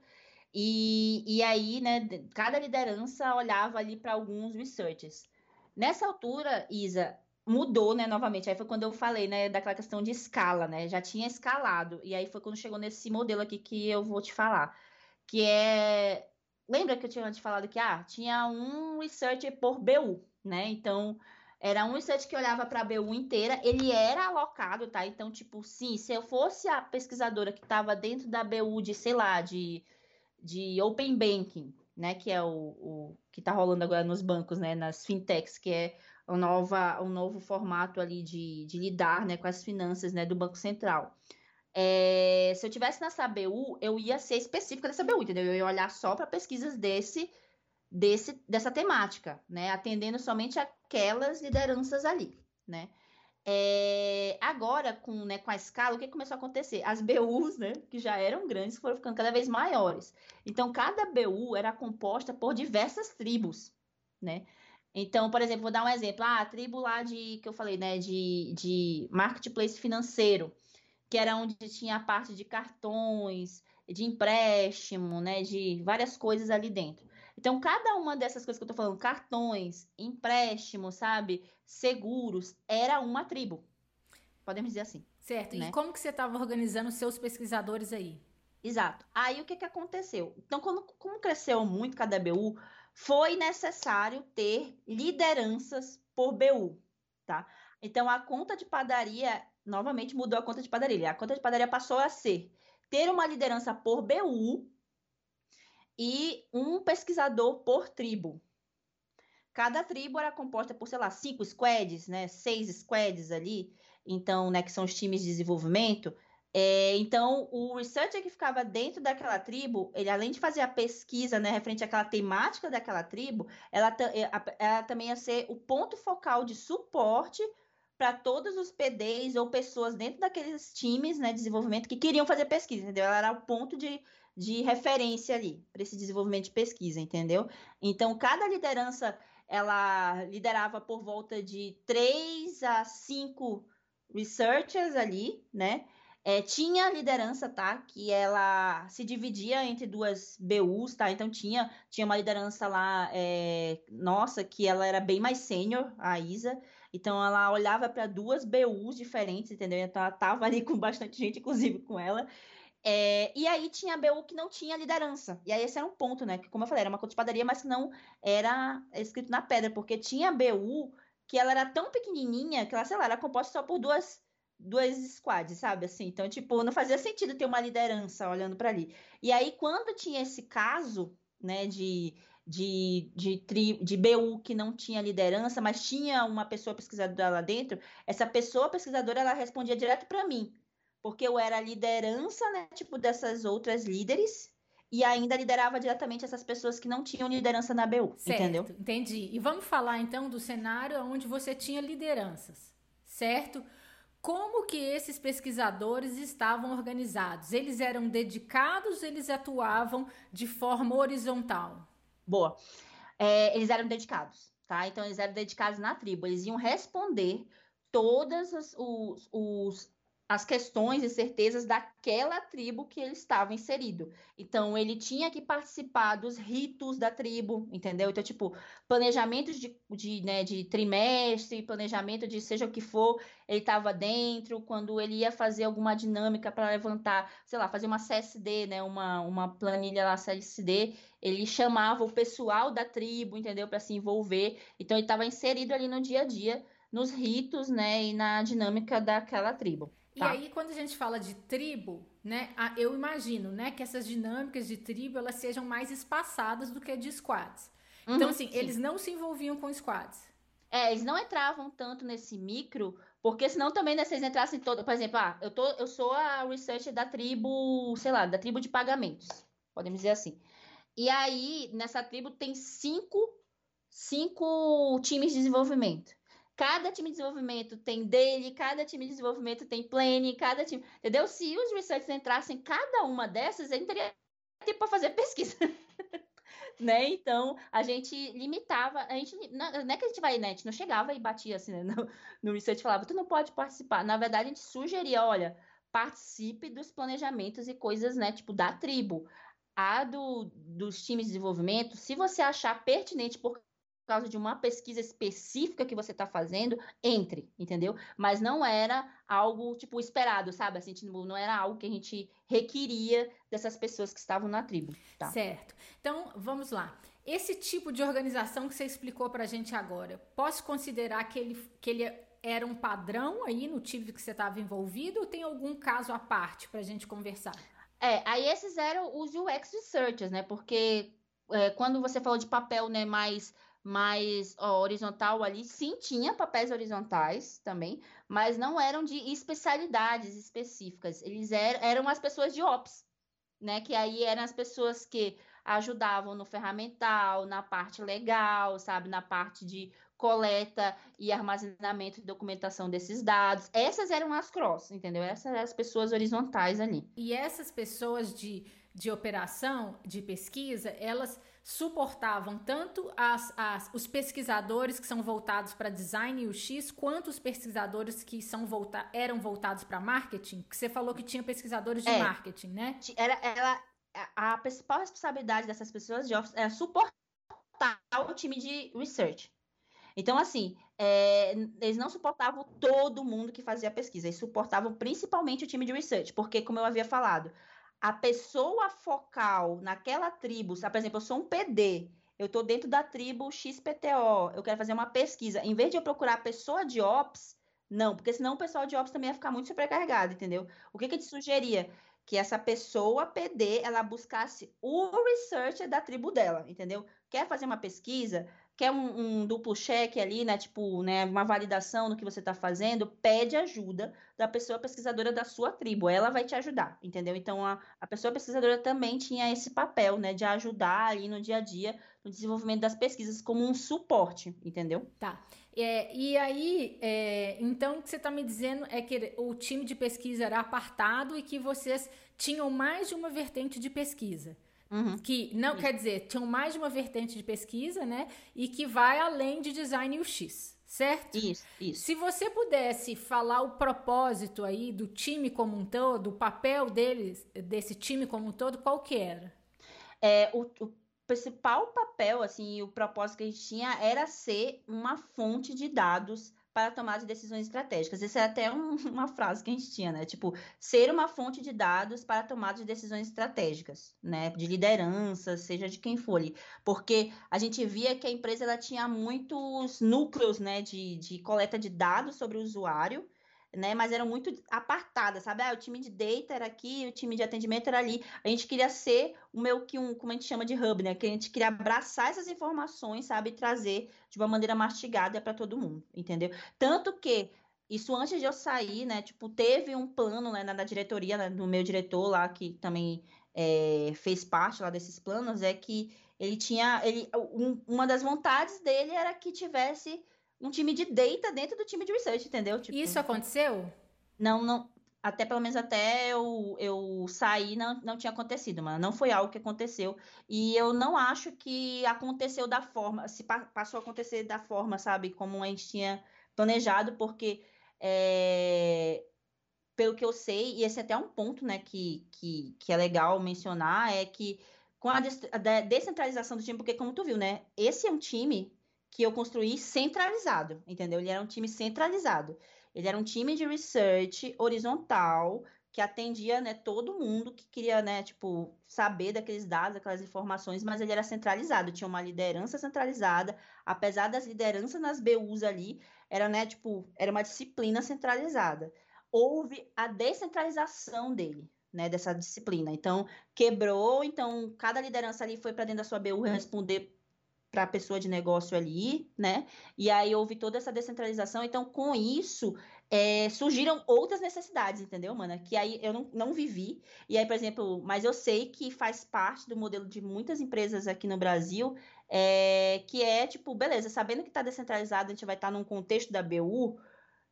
E, e aí, né, cada liderança olhava ali para alguns researchers. Nessa altura, Isa, mudou, né, novamente. Aí foi quando eu falei, né, daquela questão de escala, né? Já tinha escalado. E aí foi quando chegou nesse modelo aqui que eu vou te falar, que é Lembra que eu tinha te falado que ah, tinha um researcher por BU, né? Então, era um research que olhava para a BU inteira, ele era alocado, tá? Então, tipo, sim, se eu fosse a pesquisadora que estava dentro da BU de, sei lá, de, de Open Banking, né? Que é o, o que está rolando agora nos bancos, né? Nas fintechs, que é o, nova, um novo formato ali de, de lidar né, com as finanças né, do Banco Central. É, se eu tivesse na SABU, eu ia ser específica dessa BU, entendeu? Eu ia olhar só para pesquisas desse, desse, dessa temática, né? Atendendo somente aquelas lideranças ali, né? É, agora, com, né, com a escala, o que começou a acontecer? As BUs, né, que já eram grandes, foram ficando cada vez maiores. Então, cada BU era composta por diversas tribos, né? Então, por exemplo, vou dar um exemplo. Ah, a tribo lá de, que eu falei, né, de, de marketplace financeiro que era onde tinha a parte de cartões, de empréstimo, né, de várias coisas ali dentro. Então, cada uma dessas coisas que eu tô falando, cartões, empréstimo, sabe, seguros, era uma tribo. Podemos dizer assim. Certo. Né? E como que você estava organizando seus pesquisadores aí? Exato. Aí o que, que aconteceu? Então, quando, como cresceu muito cada BU, foi necessário ter lideranças por BU, tá? Então, a conta de padaria novamente mudou a conta de padaria. A conta de padaria passou a ser ter uma liderança por BU e um pesquisador por tribo. Cada tribo era composta por, sei lá, cinco squads, né? Seis squads ali, então, né, que são os times de desenvolvimento. É, então, o researcher que ficava dentro daquela tribo, ele além de fazer a pesquisa, né, referente àquela temática daquela tribo, ela, ela também ia ser o ponto focal de suporte para todos os PDs ou pessoas dentro daqueles times né, de desenvolvimento que queriam fazer pesquisa, entendeu? Ela era o ponto de, de referência ali para esse desenvolvimento de pesquisa, entendeu? Então, cada liderança ela liderava por volta de três a cinco researchers ali, né? É, tinha liderança, tá? Que ela se dividia entre duas BUs, tá? Então tinha, tinha uma liderança lá, é, nossa, que ela era bem mais sênior, a Isa. Então ela olhava para duas BUs diferentes, entendeu? Então ela tava ali com bastante gente, inclusive com ela. É, e aí tinha a BU que não tinha liderança. E aí esse era um ponto, né? Que, como eu falei, era uma conta de padaria, mas que não era escrito na pedra, porque tinha a BU que ela era tão pequenininha que ela, sei lá, era composta só por duas duas squads, sabe? Assim, então, tipo, não fazia sentido ter uma liderança olhando para ali. E aí, quando tinha esse caso, né, de de, de, tri, de BU que não tinha liderança, mas tinha uma pessoa pesquisadora lá dentro, essa pessoa pesquisadora ela respondia direto para mim, porque eu era a liderança, né, tipo dessas outras líderes e ainda liderava diretamente essas pessoas que não tinham liderança na BU, certo, entendeu? Entendi. E vamos falar então do cenário onde você tinha lideranças, certo? Como que esses pesquisadores estavam organizados? Eles eram dedicados, eles atuavam de forma horizontal? Boa. É, eles eram dedicados, tá? Então, eles eram dedicados na tribo. Eles iam responder todas as, os, os, as questões e certezas daquela tribo que ele estava inserido. Então, ele tinha que participar dos ritos da tribo, entendeu? Então, tipo, planejamentos de, de, né, de trimestre, planejamento de seja o que for, ele estava dentro. Quando ele ia fazer alguma dinâmica para levantar, sei lá, fazer uma CSD, né, uma, uma planilha lá CSD, ele chamava o pessoal da tribo, entendeu? Para se envolver. Então, ele estava inserido ali no dia a dia, nos ritos, né, e na dinâmica daquela tribo. Tá. E aí, quando a gente fala de tribo, né, eu imagino, né, que essas dinâmicas de tribo elas sejam mais espaçadas do que de squads. Uhum, então, assim, sim. eles não se envolviam com squads. É, eles não entravam tanto nesse micro, porque senão também, né, se eles entrassem todo, por exemplo, ah, eu, tô, eu sou a research da tribo, sei lá, da tribo de pagamentos, podemos dizer assim. E aí, nessa tribo tem cinco, cinco times de desenvolvimento. Cada time de desenvolvimento tem dele, cada time de desenvolvimento tem plane, cada time. Entendeu? Se os researchers entrassem em cada uma dessas, ele teria tempo para fazer pesquisa. né? Então, a gente limitava, a gente não, é que a gente vai, né? A gente não chegava e batia assim, né? no, no research falava, tu não pode participar. Na verdade, a gente sugeria, olha, participe dos planejamentos e coisas, né, tipo, da tribo. a do, dos times de desenvolvimento, se você achar pertinente por causa de uma pesquisa específica que você está fazendo, entre, entendeu? Mas não era algo, tipo, esperado, sabe? Assim, tipo, não era algo que a gente requeria dessas pessoas que estavam na tribo, tá? Certo. Então, vamos lá. Esse tipo de organização que você explicou para a gente agora, posso considerar que ele, que ele era um padrão aí no time que você estava envolvido ou tem algum caso à parte para a gente conversar? É, aí esses eram os UX researchers, né? Porque é, quando você falou de papel, né, mais mais ó, horizontal ali, sim, tinha papéis horizontais também, mas não eram de especialidades específicas. Eles eram, eram as pessoas de ops, né? Que aí eram as pessoas que ajudavam no ferramental, na parte legal, sabe, na parte de coleta e armazenamento e documentação desses dados. Essas eram as cross, entendeu? Essas eram as pessoas horizontais ali. E essas pessoas de, de operação, de pesquisa, elas suportavam tanto as, as, os pesquisadores que são voltados para design e o X, quanto os pesquisadores que são volta, eram voltados para marketing? Que você falou que tinha pesquisadores de é, marketing, né? Era, ela, a principal responsabilidade dessas pessoas de office é suportar o time de research. Então, assim, é, eles não suportavam todo mundo que fazia pesquisa, eles suportavam principalmente o time de research, porque, como eu havia falado, a pessoa focal naquela tribo, por exemplo, eu sou um PD, eu estou dentro da tribo XPTO, eu quero fazer uma pesquisa, em vez de eu procurar a pessoa de Ops, não, porque senão o pessoal de Ops também ia ficar muito sobrecarregado, entendeu? O que, que eu te sugeria? que essa pessoa PD ela buscasse o researcher da tribo dela, entendeu? Quer fazer uma pesquisa, quer um, um duplo check ali, né? Tipo, né, uma validação no que você está fazendo, pede ajuda da pessoa pesquisadora da sua tribo. Ela vai te ajudar, entendeu? Então a, a pessoa pesquisadora também tinha esse papel, né? De ajudar ali no dia a dia, no desenvolvimento das pesquisas, como um suporte, entendeu? Tá. É, e aí, é, então, o que você está me dizendo é que o time de pesquisa era apartado e que vocês tinham mais de uma vertente de pesquisa. Uhum. Que não quer dizer, tinham mais de uma vertente de pesquisa, né? E que vai além de design UX, certo? Isso, isso. Se você pudesse falar o propósito aí do time como um todo, o papel deles, desse time como um todo, qual que era? É, o, o principal papel, assim, o propósito que a gente tinha era ser uma fonte de dados para tomar de decisões estratégicas. Essa é até um, uma frase que a gente tinha, né? Tipo, ser uma fonte de dados para tomar de decisões estratégicas, né? De liderança, seja de quem for. Porque a gente via que a empresa ela tinha muitos núcleos, né, de, de coleta de dados sobre o usuário, né? Mas eram muito apartadas, sabe? Ah, o time de data era aqui, o time de atendimento era ali. A gente queria ser o meu que um, como a gente chama de hub, né? Que a gente queria abraçar essas informações, sabe, e trazer de uma maneira mastigada para todo mundo, entendeu? Tanto que isso antes de eu sair, né? Tipo, teve um plano né, na, na diretoria, né, no meu diretor lá, que também é, fez parte lá desses planos, é que ele tinha. Ele, um, uma das vontades dele era que tivesse um time de data dentro do time de research, entendeu? Tipo, Isso aconteceu? Não, não. Até pelo menos até eu, eu sair não, não tinha acontecido, mas não foi algo que aconteceu. E eu não acho que aconteceu da forma, se passou a acontecer da forma, sabe, como a gente tinha planejado, porque é, pelo que eu sei, e esse é até um ponto, né, que, que, que é legal mencionar, é que com a, a descentralização do time, porque como tu viu, né, esse é um time que eu construí centralizado, entendeu? Ele era um time centralizado. Ele era um time de research horizontal que atendia, né, todo mundo que queria, né, tipo, saber daqueles dados, aquelas informações, mas ele era centralizado, tinha uma liderança centralizada, apesar das lideranças nas BUs ali, era, né, tipo, era uma disciplina centralizada. Houve a descentralização dele, né, dessa disciplina. Então, quebrou, então cada liderança ali foi para dentro da sua BU responder para a pessoa de negócio ali, né? E aí houve toda essa descentralização. Então, com isso, é, surgiram outras necessidades, entendeu, mana? Que aí eu não, não vivi. E aí, por exemplo, mas eu sei que faz parte do modelo de muitas empresas aqui no Brasil, é, que é tipo, beleza, sabendo que está descentralizado, a gente vai estar tá num contexto da BU.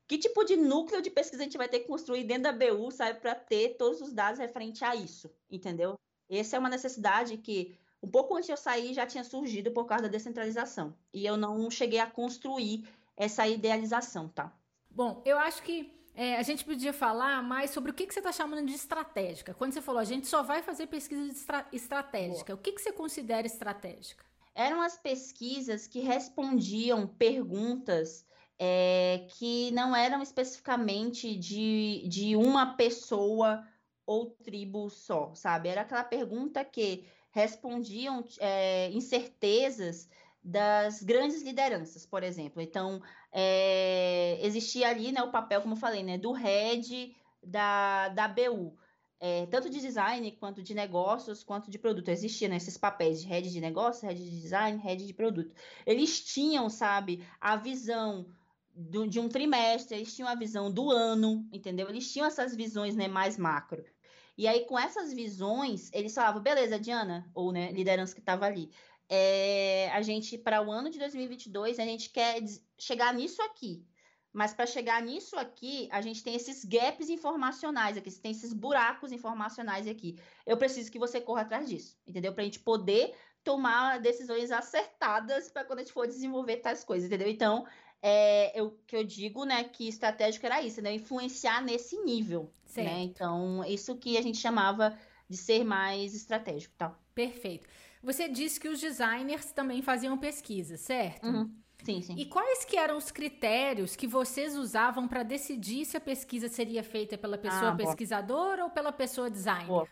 Que tipo de núcleo de pesquisa a gente vai ter que construir dentro da BU, sabe, para ter todos os dados referente a isso, entendeu? Essa é uma necessidade que um pouco antes de eu sair já tinha surgido por causa da descentralização. E eu não cheguei a construir essa idealização, tá? Bom, eu acho que é, a gente podia falar mais sobre o que, que você está chamando de estratégica. Quando você falou, a gente só vai fazer pesquisa estra estratégica, Boa. o que, que você considera estratégica? Eram as pesquisas que respondiam perguntas é, que não eram especificamente de, de uma pessoa ou tribo só, sabe? Era aquela pergunta que respondiam é, incertezas das grandes lideranças, por exemplo. Então, é, existia ali né, o papel, como eu falei, né, do head da, da BU. É, tanto de design quanto de negócios, quanto de produto. Existiam né, esses papéis de head de negócio, head de design, head de produto. Eles tinham, sabe, a visão do, de um trimestre, eles tinham a visão do ano, entendeu? Eles tinham essas visões né, mais macro. E aí, com essas visões, eles falavam, beleza, Diana, ou né, liderança que estava ali, é, a gente, para o ano de 2022, a gente quer chegar nisso aqui. Mas para chegar nisso aqui, a gente tem esses gaps informacionais aqui, tem esses buracos informacionais aqui. Eu preciso que você corra atrás disso, entendeu? Para a gente poder tomar decisões acertadas para quando a gente for desenvolver tais coisas, entendeu? Então, é, eu, que eu digo, né, que estratégico era isso, né? Influenciar nesse nível, né? certo. né? Então, isso que a gente chamava de ser mais estratégico, tal. Perfeito. Você disse que os designers também faziam pesquisa, certo? Uhum. Sim, sim. E quais que eram os critérios que vocês usavam para decidir se a pesquisa seria feita pela pessoa ah, pesquisadora ou pela pessoa designer? Boa.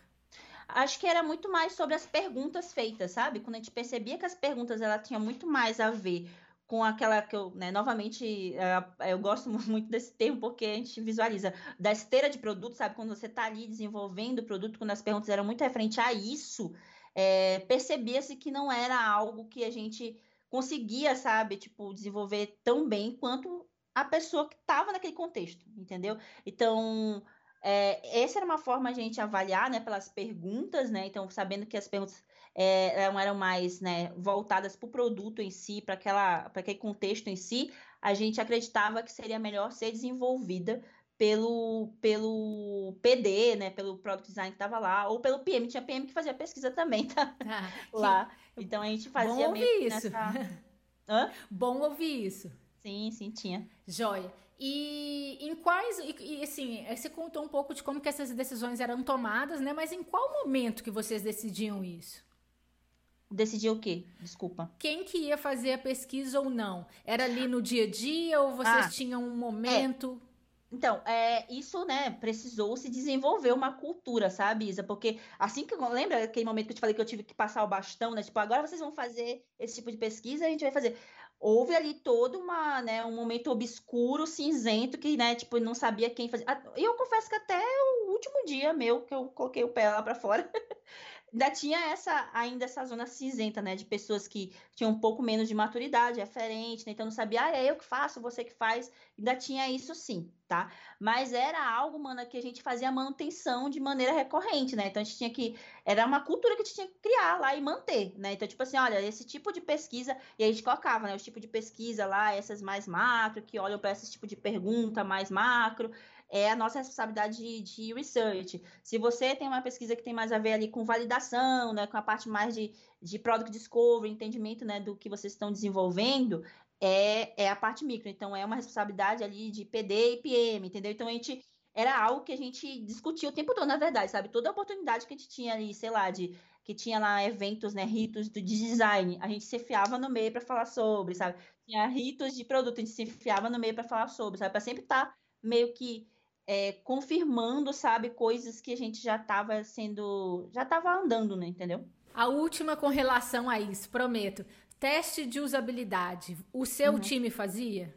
Acho que era muito mais sobre as perguntas feitas, sabe? Quando a gente percebia que as perguntas ela tinham muito mais a ver com aquela que eu, né, novamente, é, eu gosto muito desse termo porque a gente visualiza da esteira de produto, sabe? Quando você está ali desenvolvendo o produto, quando as perguntas eram muito referente a isso, é, percebia-se que não era algo que a gente conseguia, sabe, tipo, desenvolver tão bem quanto a pessoa que estava naquele contexto, entendeu? Então, é, essa era uma forma a gente avaliar, né, pelas perguntas, né? Então, sabendo que as perguntas é, eram mais, né, voltadas para o produto em si, para aquele contexto em si, a gente acreditava que seria melhor ser desenvolvida pelo, pelo PD, né, pelo Product Design que estava lá, ou pelo PM, tinha PM que fazia pesquisa também, tá? Ah, lá. Então a gente fazia Bom ouvir isso. Nessa... Hã? Bom ouvir isso. Sim, sim, tinha. Joia. E em quais, e, e, assim, você contou um pouco de como que essas decisões eram tomadas, né? Mas em qual momento que vocês decidiam isso? Decidir o quê? Desculpa. Quem que ia fazer a pesquisa ou não? Era ali no dia a dia ou vocês ah, tinham um momento? É. Então, é, isso, né, precisou se desenvolver uma cultura, sabe, Isa? Porque assim que eu lembra aquele momento que eu te falei que eu tive que passar o bastão, né? Tipo, agora vocês vão fazer esse tipo de pesquisa, a gente vai fazer. Houve ali todo uma, né, um momento obscuro, cinzento, que, né, tipo, não sabia quem fazer. E eu confesso que até o último dia meu, que eu coloquei o pé lá para fora, ainda tinha essa ainda essa zona cinzenta, né, de pessoas que tinham um pouco menos de maturidade, referente, né, então não sabia, ah, é eu que faço, você que faz, ainda tinha isso sim, tá? Mas era algo, mano, que a gente fazia manutenção de maneira recorrente, né? Então a gente tinha que era uma cultura que a gente tinha que criar lá e manter, né? Então tipo assim, olha, esse tipo de pesquisa e a gente colocava, né, os tipos de pesquisa lá, essas mais macro que olham para esse tipo de pergunta mais macro, é a nossa responsabilidade de, de, research. Se você tem uma pesquisa que tem mais a ver ali com validação, né, com a parte mais de, de product discovery, entendimento né, do que vocês estão desenvolvendo, é, é a parte micro. Então, é uma responsabilidade ali de PD e PM, entendeu? Então, a gente era algo que a gente discutia o tempo todo, na verdade, sabe? Toda oportunidade que a gente tinha ali, sei lá, de que tinha lá eventos, né, ritos de design, a gente se enfiava no meio para falar sobre, sabe? Tinha ritos de produto, a gente se enfiava no meio para falar sobre, sabe? Para sempre estar tá meio que é, confirmando, sabe, coisas que a gente já estava sendo, já estava andando, né, entendeu? A última com relação a isso, prometo. Teste de usabilidade. O seu uhum. time fazia?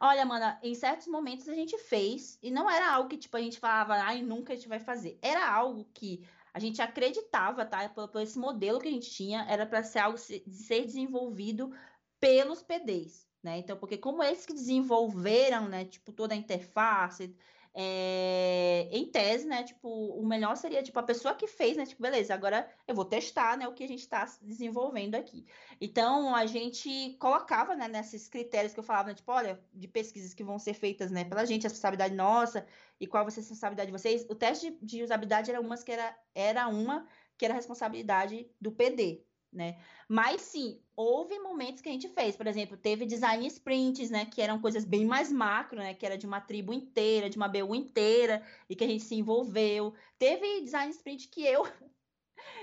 Olha, mana, em certos momentos a gente fez e não era algo que tipo a gente falava, ai, nunca a gente vai fazer. Era algo que a gente acreditava, tá? Por, por esse modelo que a gente tinha, era para ser algo ser desenvolvido pelos PDs né? Então, porque como eles que desenvolveram, né, tipo, toda a interface, é, em tese, né, tipo, o melhor seria, tipo, a pessoa que fez, né, tipo, beleza, agora eu vou testar, né, o que a gente está desenvolvendo aqui. Então, a gente colocava, né, nesses critérios que eu falava, né, tipo, olha, de pesquisas que vão ser feitas, né, pela gente, a responsabilidade nossa e qual vai ser a responsabilidade de vocês. O teste de, de usabilidade era, umas que era, era uma que era a responsabilidade do PD, né? Mas sim, houve momentos que a gente fez, por exemplo, teve design sprints, né, que eram coisas bem mais macro, né, que era de uma tribo inteira, de uma BU inteira, e que a gente se envolveu. Teve design sprint que eu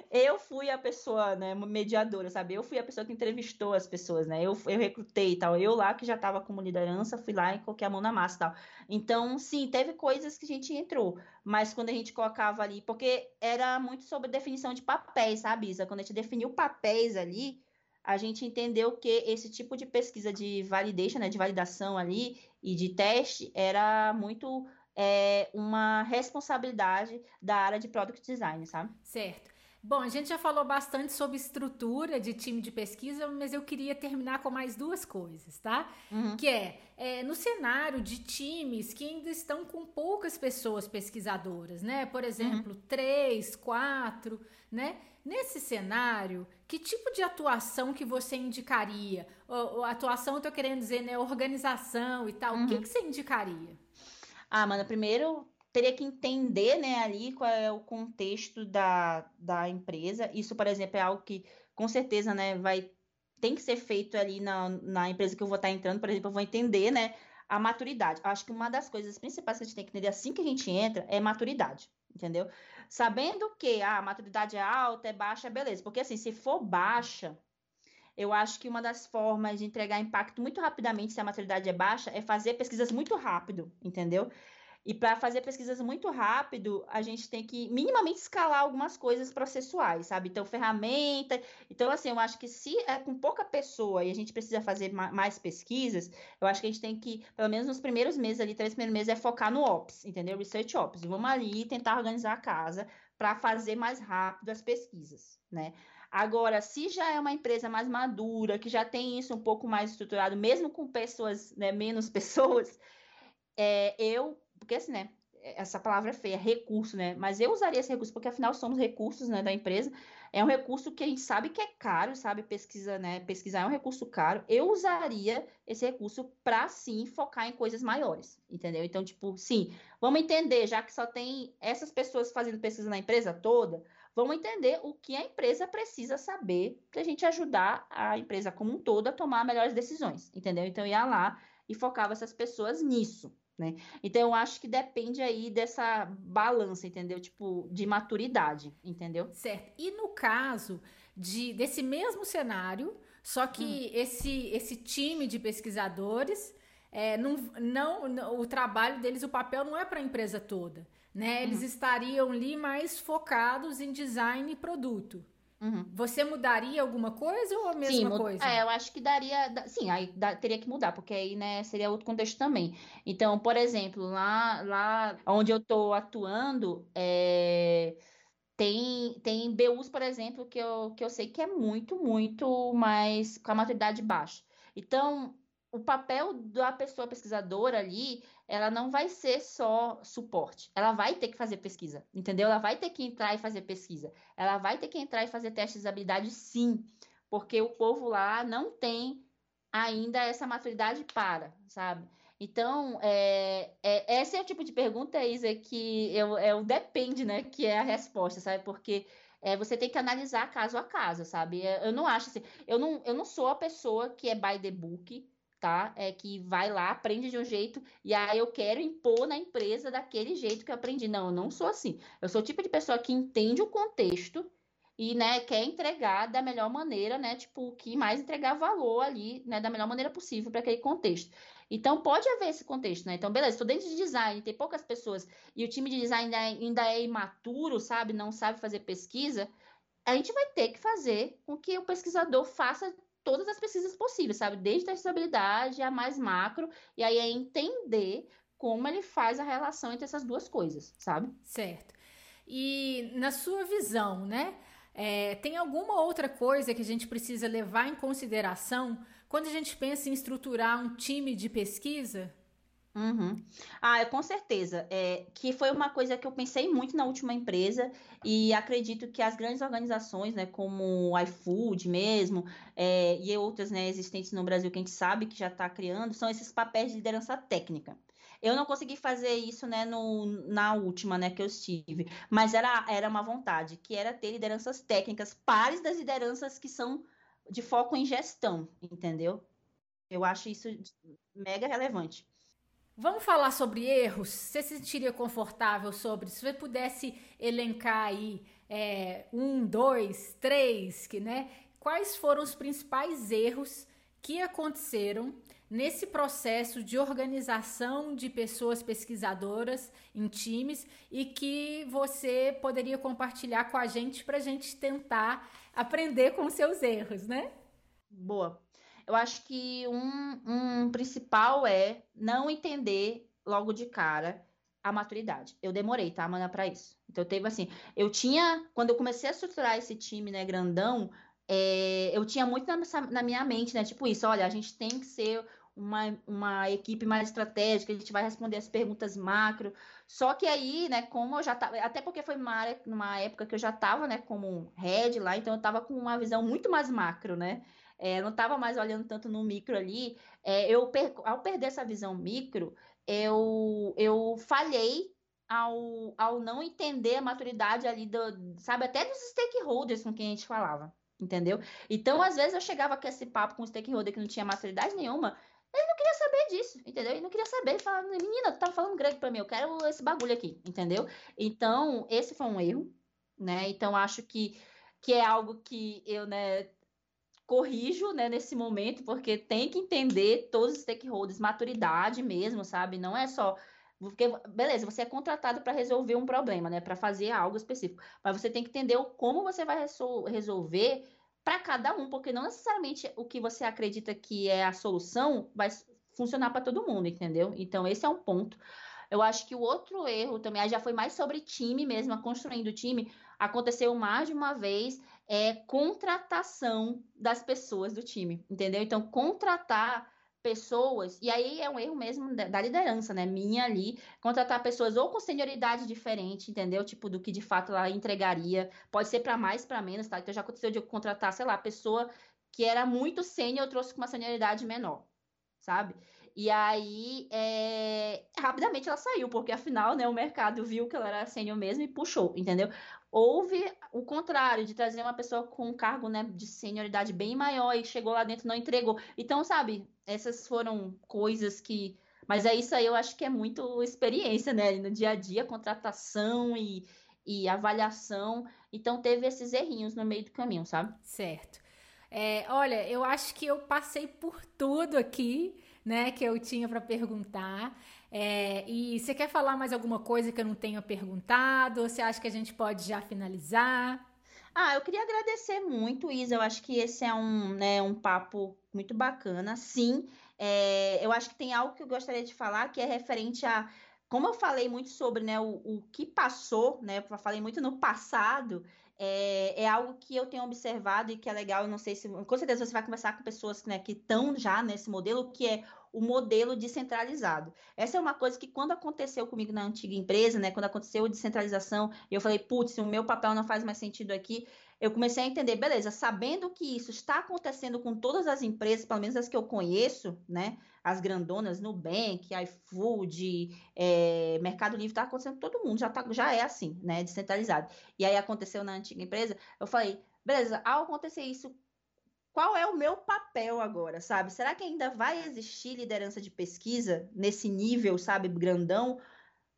eu fui a pessoa, né, mediadora, sabe? Eu fui a pessoa que entrevistou as pessoas, né? Eu, eu recrutei e tal. Eu lá que já estava como liderança, fui lá e coloquei a mão na massa e tal. Então, sim, teve coisas que a gente entrou, mas quando a gente colocava ali, porque era muito sobre definição de papéis, sabe, Isa? Quando a gente definiu papéis ali, a gente entendeu que esse tipo de pesquisa de validation, né, de validação ali e de teste era muito é, uma responsabilidade da área de product design, sabe? Certo. Bom, a gente já falou bastante sobre estrutura de time de pesquisa, mas eu queria terminar com mais duas coisas, tá? Uhum. Que é, é, no cenário de times que ainda estão com poucas pessoas pesquisadoras, né? Por exemplo, uhum. três, quatro, né? Nesse cenário, que tipo de atuação que você indicaria? O, atuação, eu tô querendo dizer, né? Organização e tal. Uhum. O que, uhum. que você indicaria? Ah, Amanda, primeiro teria que entender, né, ali qual é o contexto da, da empresa. Isso, por exemplo, é algo que com certeza, né, vai tem que ser feito ali na, na empresa que eu vou estar entrando, por exemplo, eu vou entender, né, a maturidade. Acho que uma das coisas principais que a gente tem que entender assim que a gente entra é maturidade, entendeu? Sabendo que ah, a maturidade é alta, é baixa, é beleza. Porque assim, se for baixa, eu acho que uma das formas de entregar impacto muito rapidamente, se a maturidade é baixa, é fazer pesquisas muito rápido, entendeu? E para fazer pesquisas muito rápido, a gente tem que minimamente escalar algumas coisas processuais, sabe? Então, ferramenta. Então, assim, eu acho que se é com pouca pessoa e a gente precisa fazer mais pesquisas, eu acho que a gente tem que, pelo menos nos primeiros meses ali, três primeiros meses, é focar no Ops, entendeu? Research Ops. Vamos ali tentar organizar a casa para fazer mais rápido as pesquisas, né? Agora, se já é uma empresa mais madura, que já tem isso um pouco mais estruturado, mesmo com pessoas, né, menos pessoas, é, eu porque assim, né? Essa palavra é feia, recurso, né? Mas eu usaria esse recurso, porque afinal somos recursos né, da empresa. É um recurso que a gente sabe que é caro, sabe? Pesquisa, né? Pesquisar é um recurso caro. Eu usaria esse recurso para sim focar em coisas maiores, entendeu? Então, tipo, sim, vamos entender, já que só tem essas pessoas fazendo pesquisa na empresa toda, vamos entender o que a empresa precisa saber para a gente ajudar a empresa como um todo a tomar melhores decisões, entendeu? Então, ia lá e focava essas pessoas nisso, né? Então eu acho que depende aí dessa balança, entendeu? Tipo, de maturidade, entendeu? Certo. E no caso de desse mesmo cenário, só que hum. esse esse time de pesquisadores é, não, não, não, o trabalho deles, o papel não é para a empresa toda, né? Eles uhum. estariam ali mais focados em design e produto. Uhum. Você mudaria alguma coisa ou a mesma sim, coisa? É, eu acho que daria. Sim, aí teria que mudar, porque aí, né, seria outro contexto também. Então, por exemplo, lá, lá onde eu estou atuando, é, tem, tem BUs, por exemplo, que eu, que eu sei que é muito, muito mais com a maturidade baixa. Então, o papel da pessoa pesquisadora ali, ela não vai ser só suporte. Ela vai ter que fazer pesquisa, entendeu? Ela vai ter que entrar e fazer pesquisa. Ela vai ter que entrar e fazer testes de habilidade, sim, porque o povo lá não tem ainda essa maturidade para, sabe? Então, é, é, esse é o tipo de pergunta, Isa, que eu, é o depende, né? Que é a resposta, sabe? Porque é, você tem que analisar caso a caso, sabe? Eu não acho assim, eu não, eu não sou a pessoa que é by the book, tá? É que vai lá, aprende de um jeito e aí eu quero impor na empresa daquele jeito que eu aprendi. Não, eu não sou assim. Eu sou o tipo de pessoa que entende o contexto e, né, quer entregar da melhor maneira, né, tipo, que mais entregar valor ali, né, da melhor maneira possível para aquele contexto. Então, pode haver esse contexto, né? Então, beleza, estou dentro de design, tem poucas pessoas e o time de design ainda é imaturo, sabe? Não sabe fazer pesquisa. A gente vai ter que fazer com que o pesquisador faça todas as pesquisas possíveis, sabe? Desde a estabilidade a mais macro, e aí é entender como ele faz a relação entre essas duas coisas, sabe? Certo. E na sua visão, né? É, tem alguma outra coisa que a gente precisa levar em consideração quando a gente pensa em estruturar um time de pesquisa? Uhum. Ah, com certeza. É, que foi uma coisa que eu pensei muito na última empresa e acredito que as grandes organizações, né, como o iFood mesmo, é, e outras, né, existentes no Brasil que a gente sabe que já está criando, são esses papéis de liderança técnica. Eu não consegui fazer isso, né, no, na última, né, que eu estive, mas era, era uma vontade, que era ter lideranças técnicas pares das lideranças que são de foco em gestão, entendeu? Eu acho isso mega relevante. Vamos falar sobre erros? Você se sentiria confortável sobre? Se você pudesse elencar aí é, um, dois, três, que, né? Quais foram os principais erros que aconteceram nesse processo de organização de pessoas pesquisadoras em times e que você poderia compartilhar com a gente para a gente tentar aprender com seus erros, né? Boa. Eu acho que um, um principal é não entender logo de cara a maturidade. Eu demorei, tá, Mana, para isso. Então, teve assim, eu tinha, quando eu comecei a estruturar esse time, né, grandão, é, eu tinha muito na, na, minha mente, né, tipo isso, olha, a gente tem que ser uma, uma equipe mais estratégica, a gente vai responder as perguntas macro. Só que aí, né, como eu já tava, até porque foi uma, numa época que eu já tava, né, como head lá, então eu tava com uma visão muito mais macro, né, é, não estava mais olhando tanto no micro ali. É, eu per... Ao perder essa visão micro, eu, eu falhei ao, ao não entender a maturidade ali, do, sabe, até dos stakeholders com quem a gente falava, entendeu? Então, às vezes, eu chegava com esse papo com um stakeholder que não tinha maturidade nenhuma, ele não queria saber disso, entendeu? Ele não queria saber, ele falava, menina, tu tá falando grego para mim, eu quero esse bagulho aqui, entendeu? Então, esse foi um erro, né? Então, acho que, que é algo que eu, né, corrijo, né, nesse momento, porque tem que entender todos os stakeholders, maturidade mesmo, sabe? Não é só porque, beleza, você é contratado para resolver um problema, né? Para fazer algo específico. Mas você tem que entender como você vai resolver para cada um, porque não necessariamente o que você acredita que é a solução vai funcionar para todo mundo, entendeu? Então, esse é um ponto. Eu acho que o outro erro também, já foi mais sobre time mesmo, construindo time, aconteceu mais de uma vez é contratação das pessoas do time, entendeu? Então, contratar pessoas, e aí é um erro mesmo da liderança, né? Minha ali, contratar pessoas ou com senioridade diferente, entendeu? Tipo, do que de fato ela entregaria. Pode ser para mais, para menos, tá? Então já aconteceu de eu contratar, sei lá, pessoa que era muito sênior, eu trouxe com uma senioridade menor, sabe? E aí, é... rapidamente ela saiu, porque afinal, né, o mercado viu que ela era sênior mesmo e puxou, entendeu? Houve o contrário, de trazer uma pessoa com um cargo né, de senioridade bem maior e chegou lá dentro não entregou. Então, sabe, essas foram coisas que. Mas é isso aí, eu acho que é muito experiência, né? No dia a dia, contratação e, e avaliação. Então, teve esses errinhos no meio do caminho, sabe? Certo. É, olha, eu acho que eu passei por tudo aqui, né, que eu tinha para perguntar. É, e você quer falar mais alguma coisa que eu não tenha perguntado? Ou você acha que a gente pode já finalizar? Ah, eu queria agradecer muito, Isa. Eu acho que esse é um, né, um papo muito bacana. Sim, é, eu acho que tem algo que eu gostaria de falar que é referente a. Como eu falei muito sobre né, o, o que passou, né? Eu falei muito no passado, é, é, algo que eu tenho observado e que é legal. Eu não sei se. Com certeza você vai conversar com pessoas né, que estão já nesse modelo, que é o modelo descentralizado. Essa é uma coisa que quando aconteceu comigo na antiga empresa, né, quando aconteceu a descentralização, eu falei, putz, o meu papel não faz mais sentido aqui, eu comecei a entender, beleza, sabendo que isso está acontecendo com todas as empresas, pelo menos as que eu conheço, né, as grandonas, Nubank, iFood, é, Mercado Livre, está acontecendo com todo mundo, já, tá, já é assim, né, descentralizado. E aí aconteceu na antiga empresa, eu falei, beleza, ao acontecer isso qual é o meu papel agora, sabe? Será que ainda vai existir liderança de pesquisa nesse nível, sabe, grandão?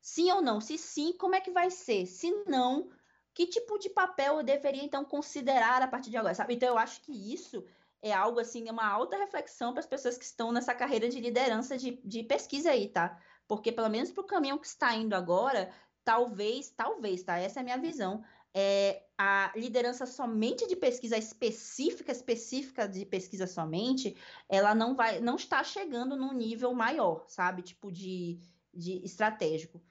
Sim ou não? Se sim, como é que vai ser? Se não, que tipo de papel eu deveria então considerar a partir de agora, sabe? Então eu acho que isso é algo assim, é uma alta reflexão para as pessoas que estão nessa carreira de liderança de, de pesquisa aí, tá? Porque pelo menos para o caminho que está indo agora, talvez, talvez, tá? Essa é a minha visão é, a liderança somente de pesquisa específica, específica de pesquisa somente, ela não vai, não está chegando num nível maior, sabe? Tipo de, de estratégico.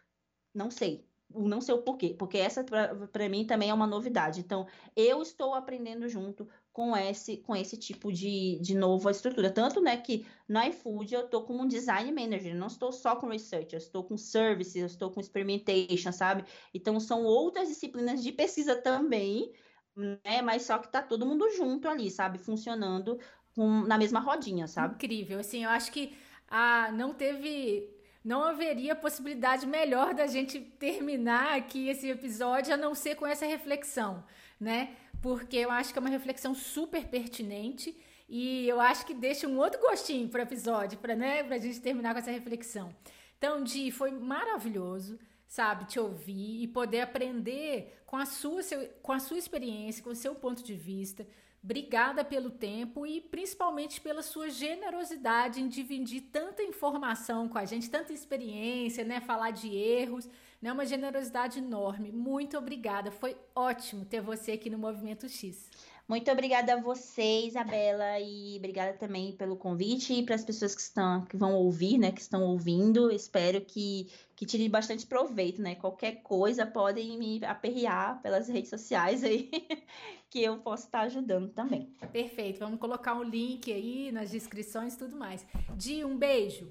Não sei, não sei o porquê, porque essa para mim também é uma novidade. Então, eu estou aprendendo junto com esse com esse tipo de, de nova estrutura. Tanto né, que na iFood eu estou como um design manager, não estou só com research, eu estou com services, eu estou com experimentation, sabe? Então, são outras disciplinas de pesquisa também, né? Mas só que está todo mundo junto ali, sabe? Funcionando com, na mesma rodinha, sabe? Incrível. Assim, eu acho que ah, não teve não haveria possibilidade melhor da gente terminar aqui esse episódio a não ser com essa reflexão, né? Porque eu acho que é uma reflexão super pertinente e eu acho que deixa um outro gostinho para o episódio, para né, a gente terminar com essa reflexão. Então, Di, foi maravilhoso, sabe, te ouvir e poder aprender com a sua, seu, com a sua experiência, com o seu ponto de vista. Obrigada pelo tempo e principalmente pela sua generosidade em dividir tanta informação com a gente, tanta experiência, né? Falar de erros, né? Uma generosidade enorme. Muito obrigada. Foi ótimo ter você aqui no Movimento X. Muito obrigada a você, Isabela, e obrigada também pelo convite e para as pessoas que estão que vão ouvir, né, que estão ouvindo. Espero que que tirem bastante proveito, né? Qualquer coisa podem me aperrear pelas redes sociais aí, que eu posso estar ajudando também. Perfeito. Vamos colocar um link aí nas descrições e tudo mais. Di, um beijo.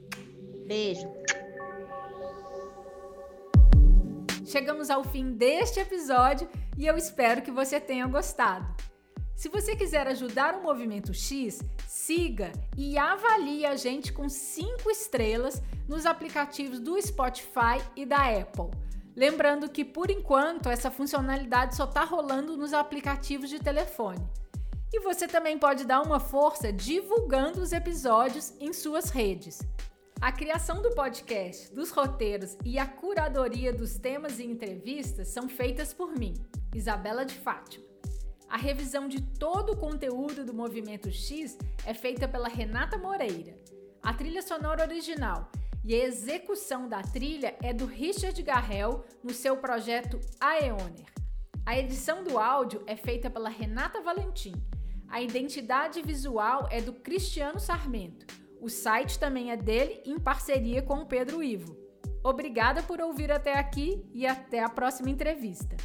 Beijo. Chegamos ao fim deste episódio e eu espero que você tenha gostado. Se você quiser ajudar o Movimento X, siga e avalie a gente com 5 estrelas nos aplicativos do Spotify e da Apple. Lembrando que por enquanto essa funcionalidade só está rolando nos aplicativos de telefone. E você também pode dar uma força divulgando os episódios em suas redes. A criação do podcast, dos roteiros e a curadoria dos temas e entrevistas são feitas por mim, Isabela de Fátima. A revisão de todo o conteúdo do Movimento X é feita pela Renata Moreira. A trilha sonora original e a execução da trilha é do Richard Garrel no seu projeto Aeoner. A edição do áudio é feita pela Renata Valentim. A identidade visual é do Cristiano Sarmento. O site também é dele em parceria com o Pedro Ivo. Obrigada por ouvir até aqui e até a próxima entrevista.